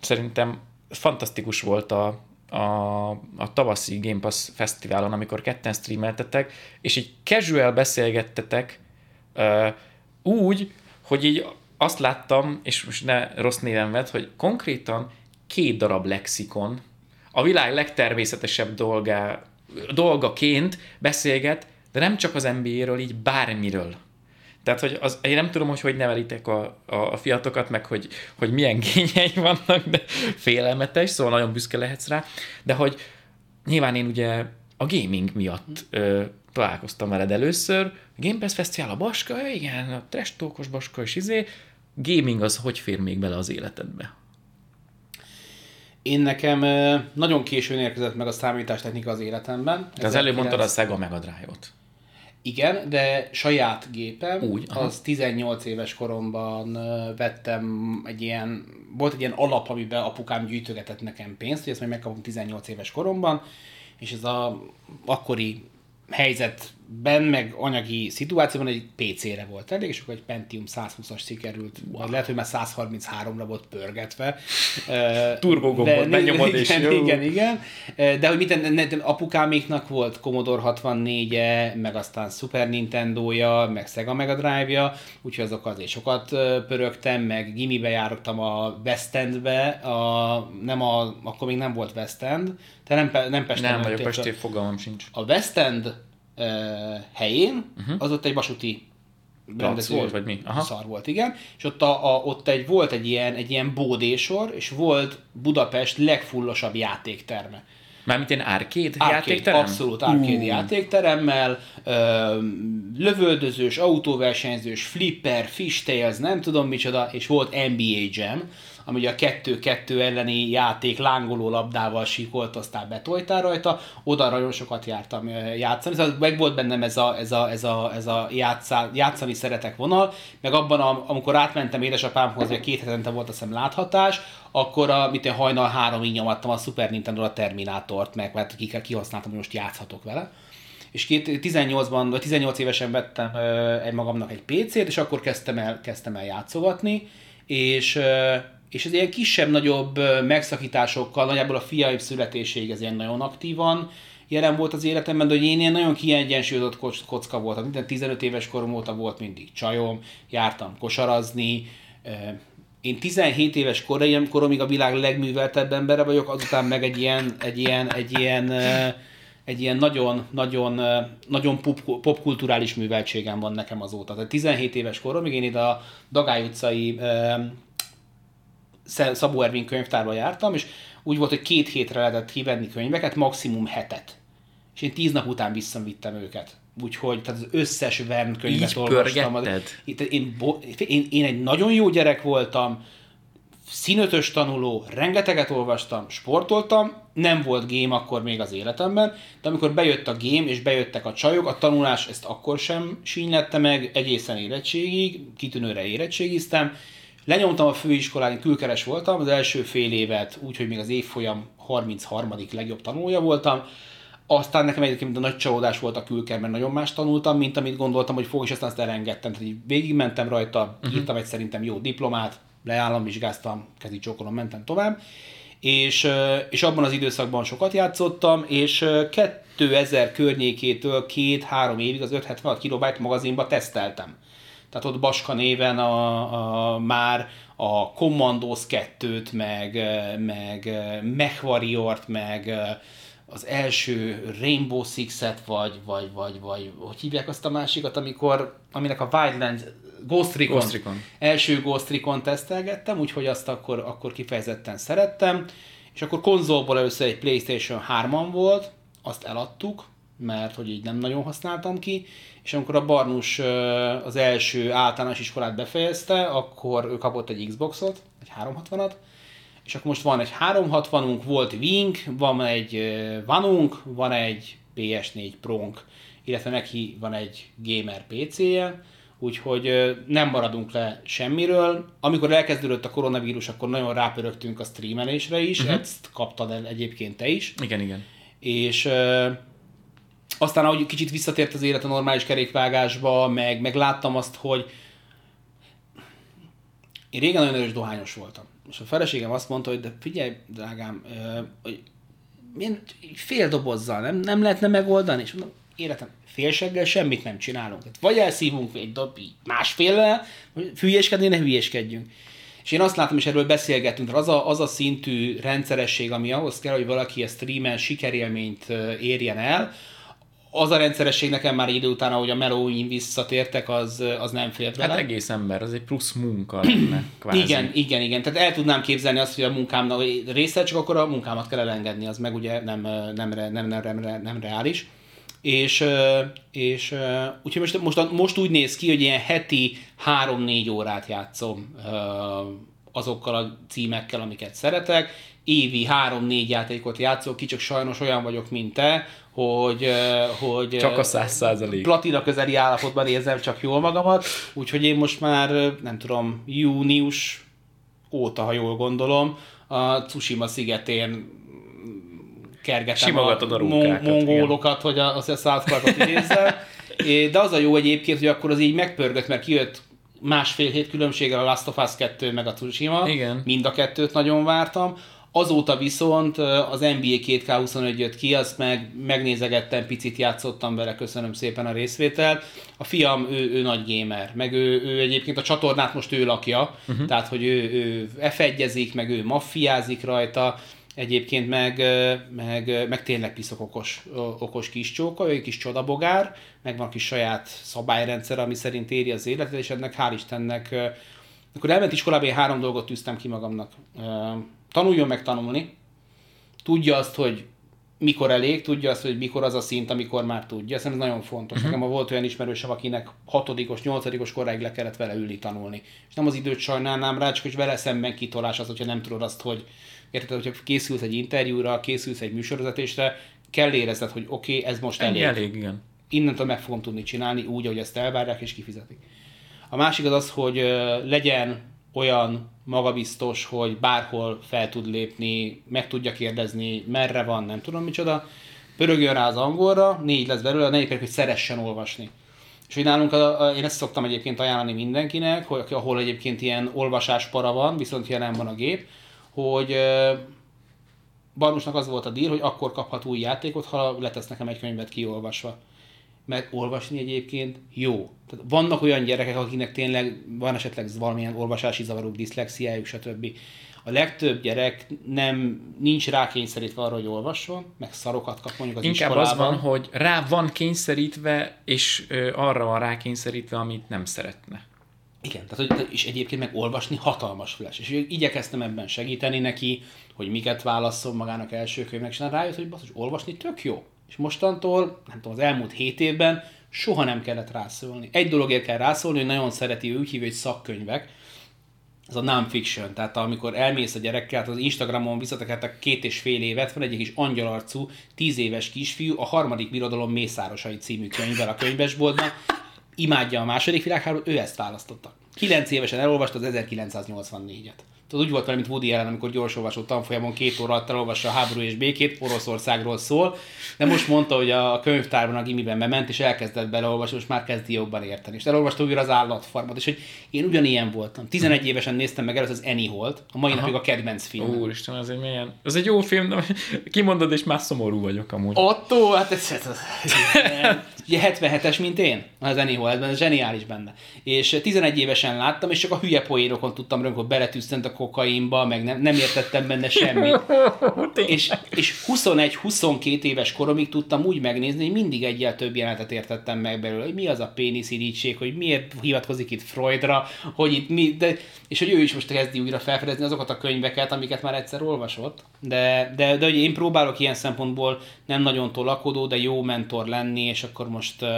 Szerintem fantasztikus volt a, a, a tavaszi Game Pass fesztiválon, amikor ketten streameltetek, és így casual beszélgettetek úgy, hogy így azt láttam, és most ne rossz néven vett, hogy konkrétan két darab lexikon a világ legtermészetesebb dolgá, dolgaként beszélget, de nem csak az NBA-ről, így bármiről. Tehát, hogy az, én nem tudom, hogy hogy nevelitek a, a, a fiatokat, meg hogy, hogy milyen gényei vannak, de félelmetes, szóval nagyon büszke lehetsz rá, de hogy nyilván én ugye a gaming miatt ö, találkoztam veled először, a Game Pass Festival a Baska, igen, a trash Baska és izé, gaming az hogy fér még bele az életedbe? Én nekem nagyon későn érkezett meg a számítástechnika az életemben. De az előbb mondtad a Sega Mega Drive-ot. Igen, de saját gépem, Úgy, aha. az 18 éves koromban vettem egy ilyen, volt egy ilyen alap, amiben apukám gyűjtögetett nekem pénzt, hogy ezt majd megkapom 18 éves koromban, és ez a akkori helyzetben, meg anyagi szituációban egy PC-re volt elég, és akkor egy Pentium 120-as sikerült, wow. vagy lehet, hogy már 133-ra volt pörgetve. Turbogombot benyomod, és igen, igen, igen. De hogy mit, ne, apukáméknak volt Commodore 64-e, meg aztán Super Nintendo-ja, meg Sega Mega Drive-ja, úgyhogy azok azért sokat pörögtem, meg gimibe jártam a West Endbe, a, nem a, akkor még nem volt West End, te nem, nem Pesten Nem vagyok pesti, fogalmam sincs. A West End helyén, uh-huh. az ott egy vasúti rendező volt, vagy mi? Aha. Szar volt, igen. És ott, a, a, ott egy, volt egy ilyen, egy ilyen bódésor, és volt Budapest legfullosabb játékterme. Mármint ilyen arcade, Arcade, játékterem? Abszolút arcade Ú, játékteremmel, ö, lövöldözős, autóversenyzős, flipper, fishtails, nem tudom micsoda, és volt NBA Jam, ami ugye a kettő-kettő elleni játék lángoló labdával sikoltoztál, betoltál rajta, oda nagyon sokat jártam játszani, szóval meg volt bennem ez a, ez a, ez a, ez a játszá, játszani szeretek vonal, meg abban, a, amikor átmentem édesapámhoz, hogy két hetente volt azt hiszem láthatás, akkor a, mit én hajnal háromig nyomattam a Super Nintendo a Terminátort, meg mert ki- kihasználtam, hogy most játszhatok vele. És két, 18-ban, vagy 18 évesen vettem egy magamnak egy PC-t, és akkor kezdtem el, kezdtem el játszogatni, és, és ez ilyen kisebb-nagyobb megszakításokkal, nagyjából a fiaim születéséig ez ilyen nagyon aktívan jelen volt az életemben, de hogy én ilyen nagyon kiegyensúlyozott koc- kocka voltam. Minden 15 éves korom óta volt mindig csajom, jártam kosarazni, én 17 éves koraim, koromig a világ legműveltebb embere vagyok, azután meg egy ilyen, egy ilyen, egy ilyen, egy ilyen nagyon, nagyon, nagyon pop, popkulturális műveltségem van nekem azóta. Tehát 17 éves koromig én ide a Dagály utcai Szabó Ervin könyvtárba jártam, és úgy volt, hogy két hétre lehetett kivenni könyveket, maximum hetet. És én tíz nap után visszavittem őket. Úgyhogy tehát az összes Vern könyvet Így olvastam. Itt én, én, én egy nagyon jó gyerek voltam, színötös tanuló, rengeteget olvastam, sportoltam, nem volt game akkor még az életemben, de amikor bejött a game és bejöttek a csajok, a tanulás ezt akkor sem sínylette meg, egészen érettségig, kitűnőre érettségiztem. Lenyomtam a főiskolán, külkeres voltam, az első fél évet, úgyhogy még az évfolyam 33. legjobb tanulója voltam. Aztán nekem egyébként a nagy csalódás volt a külker, mert nagyon más tanultam, mint amit gondoltam, hogy fog, és aztán azt elengedtem. Tehát így végigmentem rajta, uh-huh. írtam egy szerintem jó diplomát, leállamvizsgáztam, kezi csókolom, mentem tovább. És, és abban az időszakban sokat játszottam, és ö, 2000 környékétől két-három évig az 576 kilobájt magazinba teszteltem. Tehát ott Baska néven a, a, már a Commandos 2-t, meg, meg Mech Warrior-t, meg az első Rainbow Six-et, vagy, vagy, vagy, vagy, hogy hívják azt a másikat, amikor, aminek a Wildlands, Ghost Recon, Ghost Recon. első Ghost Recon tesztelgettem, úgyhogy azt akkor, akkor kifejezetten szerettem, és akkor konzolból először egy Playstation 3-an volt, azt eladtuk, mert hogy így nem nagyon használtam ki, és amikor a Barnus az első általános iskolát befejezte, akkor ő kapott egy Xboxot, egy 360-at, és akkor most van egy 360-unk, volt Wing, van egy Vanunk, van egy PS4 Pronk, illetve neki van egy gamer PC-je, úgyhogy nem maradunk le semmiről. Amikor elkezdődött a koronavírus, akkor nagyon rápörögtünk a streamelésre is, uh-huh. ezt kaptad el egyébként te is, Igen, igen. és aztán ahogy kicsit visszatért az élet a normális kerékvágásba, meg, meg láttam azt, hogy én régen nagyon erős dohányos voltam. És a feleségem azt mondta, hogy de figyelj, drágám, hogy milyen fél dobozzal nem, nem lehetne megoldani? És mondom, életem, félseggel semmit nem csinálunk. Tehát vagy elszívunk egy dob másféllel, vagy hülyéskedni, ne hülyéskedjünk. És én azt látom, és erről beszélgetünk, tehát az a, az a szintű rendszeresség, ami ahhoz kell, hogy valaki a streamen sikerélményt érjen el, az a rendszeresség nekem már idő után, ahogy a melóim visszatértek, az, az nem fért Hát vele. egész ember, az egy plusz munka lenne, kvázi. Igen, igen, igen. Tehát el tudnám képzelni azt, hogy a munkámnak része, csak akkor a munkámat kell elengedni, az meg ugye nem, nem, nem, nem, nem, nem, nem reális. És, és úgyhogy most, most, most úgy néz ki, hogy ilyen heti 3-4 órát játszom azokkal a címekkel, amiket szeretek. Évi három-négy játékot játszok ki, csak sajnos olyan vagyok, mint te, hogy, hogy csak a száz százalék. Platina közeli állapotban érzem csak jól magamat, úgyhogy én most már, nem tudom, június óta, ha jól gondolom, a Tsushima szigetén kergetem Simogatod a a mongólokat, hogy a, a South Parkot idézzem. De az a jó egyébként, hogy akkor az így megpörgött, mert kijött másfél hét különbséggel a Last of Us 2 meg a Tsushima. Igen. Mind a kettőt nagyon vártam. Azóta viszont az NBA 2K21 jött ki, azt meg megnézegettem, picit játszottam vele, köszönöm szépen a részvételt. A fiam, ő, ő nagy gamer, meg ő, ő egyébként a csatornát most ő lakja, uh-huh. tehát hogy ő, ő F1-ezik, meg ő maffiázik rajta, Egyébként meg, meg, meg tényleg piszok okos, okos kis csóka, ő egy kis csodabogár, meg van kis saját szabályrendszer, ami szerint éri az életet, és ennek hál' Istennek, akkor elment iskolába, én három dolgot tűztem ki magamnak. Tanuljon meg tanulni, tudja azt, hogy mikor elég, tudja azt, hogy mikor az a szint, amikor már tudja. Szerintem ez nagyon fontos. Uh-huh. Nekem volt olyan ismerősem, akinek hatodikos, nyolcadikos koráig le kellett vele ülni tanulni. És nem az időt sajnálnám rá, csak hogy vele szemben kitolás az, hogyha nem tudod azt, hogy érted, hogyha készülsz egy interjúra, készülsz egy műsorvezetésre, kell érezned, hogy oké, okay, ez most Ennyi elég. elég, igen. Innentől meg fogom tudni csinálni úgy, ahogy ezt elvárják és kifizetik. A másik az az, hogy legyen olyan magabiztos, hogy bárhol fel tud lépni, meg tudja kérdezni, merre van, nem tudom micsoda. Pörögjön rá az angolra, négy lesz belőle, a negyedik hogy szeressen olvasni. És hogy nálunk, a, a, én ezt szoktam egyébként ajánlani mindenkinek, hogy ahol egyébként ilyen olvasáspara van, viszont jelen van a gép, hogy Barnusnak az volt a díl, hogy akkor kaphat új játékot, ha letesz nekem egy könyvet kiolvasva. Mert olvasni egyébként jó. Tehát vannak olyan gyerekek, akiknek tényleg van esetleg valamilyen olvasási zavaruk, diszlexiájuk, stb. A legtöbb gyerek nem, nincs rákényszerítve arra, hogy olvasson, meg szarokat kap mondjuk az Inkább iskolában. az van, hogy rá van kényszerítve, és ö, arra van rákényszerítve, amit nem szeretne. Igen, tehát, hogy, és egyébként meg olvasni hatalmas flash. És igyekeztem ebben segíteni neki, hogy miket válasszon magának első könyvnek, és rájött, hogy basszus, olvasni tök jó. És mostantól, nem tudom, az elmúlt hét évben soha nem kellett rászólni. Egy dologért kell rászólni, hogy nagyon szereti, ő úgy hívja, hogy szakkönyvek, ez a non-fiction, tehát amikor elmész a gyerekkel, hát az Instagramon visszatekertek két és fél évet, van egy kis angyalarcú, tíz éves kisfiú, a harmadik birodalom mészárosai című könyvvel a könyvesboltban, imádja a második világháborút, ő ezt választotta. Kilenc évesen elolvasta az 1984-et. Tudod, úgy volt mint Woody Allen, amikor gyorsolvasó tanfolyamon két óra alatt elolvassa a háború és békét, Oroszországról szól, de most mondta, hogy a könyvtárban, a gimiben bement, és elkezdett beleolvasni, most már kezdi jobban érteni. És elolvasta újra az állatfarmot, és hogy én ugyanilyen voltam. 11 évesen néztem meg először az Annie Holt, a mai napig a kedvenc film. Úristen, az egy milyen... Az egy jó film, de kimondod, és már szomorú vagyok amúgy. Otto, hát ez, ez, ez ugye 77-es, mint én, az Annie Hall, ez zseniális benne. És 11 évesen láttam, és csak a hülye poénokon tudtam hogy beletűztent a kokainba, meg nem, nem értettem benne semmit. és, és 21-22 éves koromig tudtam úgy megnézni, hogy mindig egyel több jelenetet értettem meg belőle, hogy mi az a péniszirítség, hogy miért hivatkozik itt Freudra, hogy itt mi, de, és hogy ő is most kezdi újra felfedezni azokat a könyveket, amiket már egyszer olvasott. De, de, de hogy én próbálok ilyen szempontból nem nagyon tolakodó, de jó mentor lenni, és akkor most uh,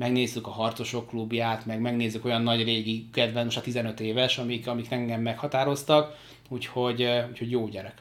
megnézzük a Harcosok klubját, meg megnézzük olyan nagy régi kedvenc, a 15 éves, amik, amik engem meghatároztak, úgyhogy, úgyhogy jó gyerek.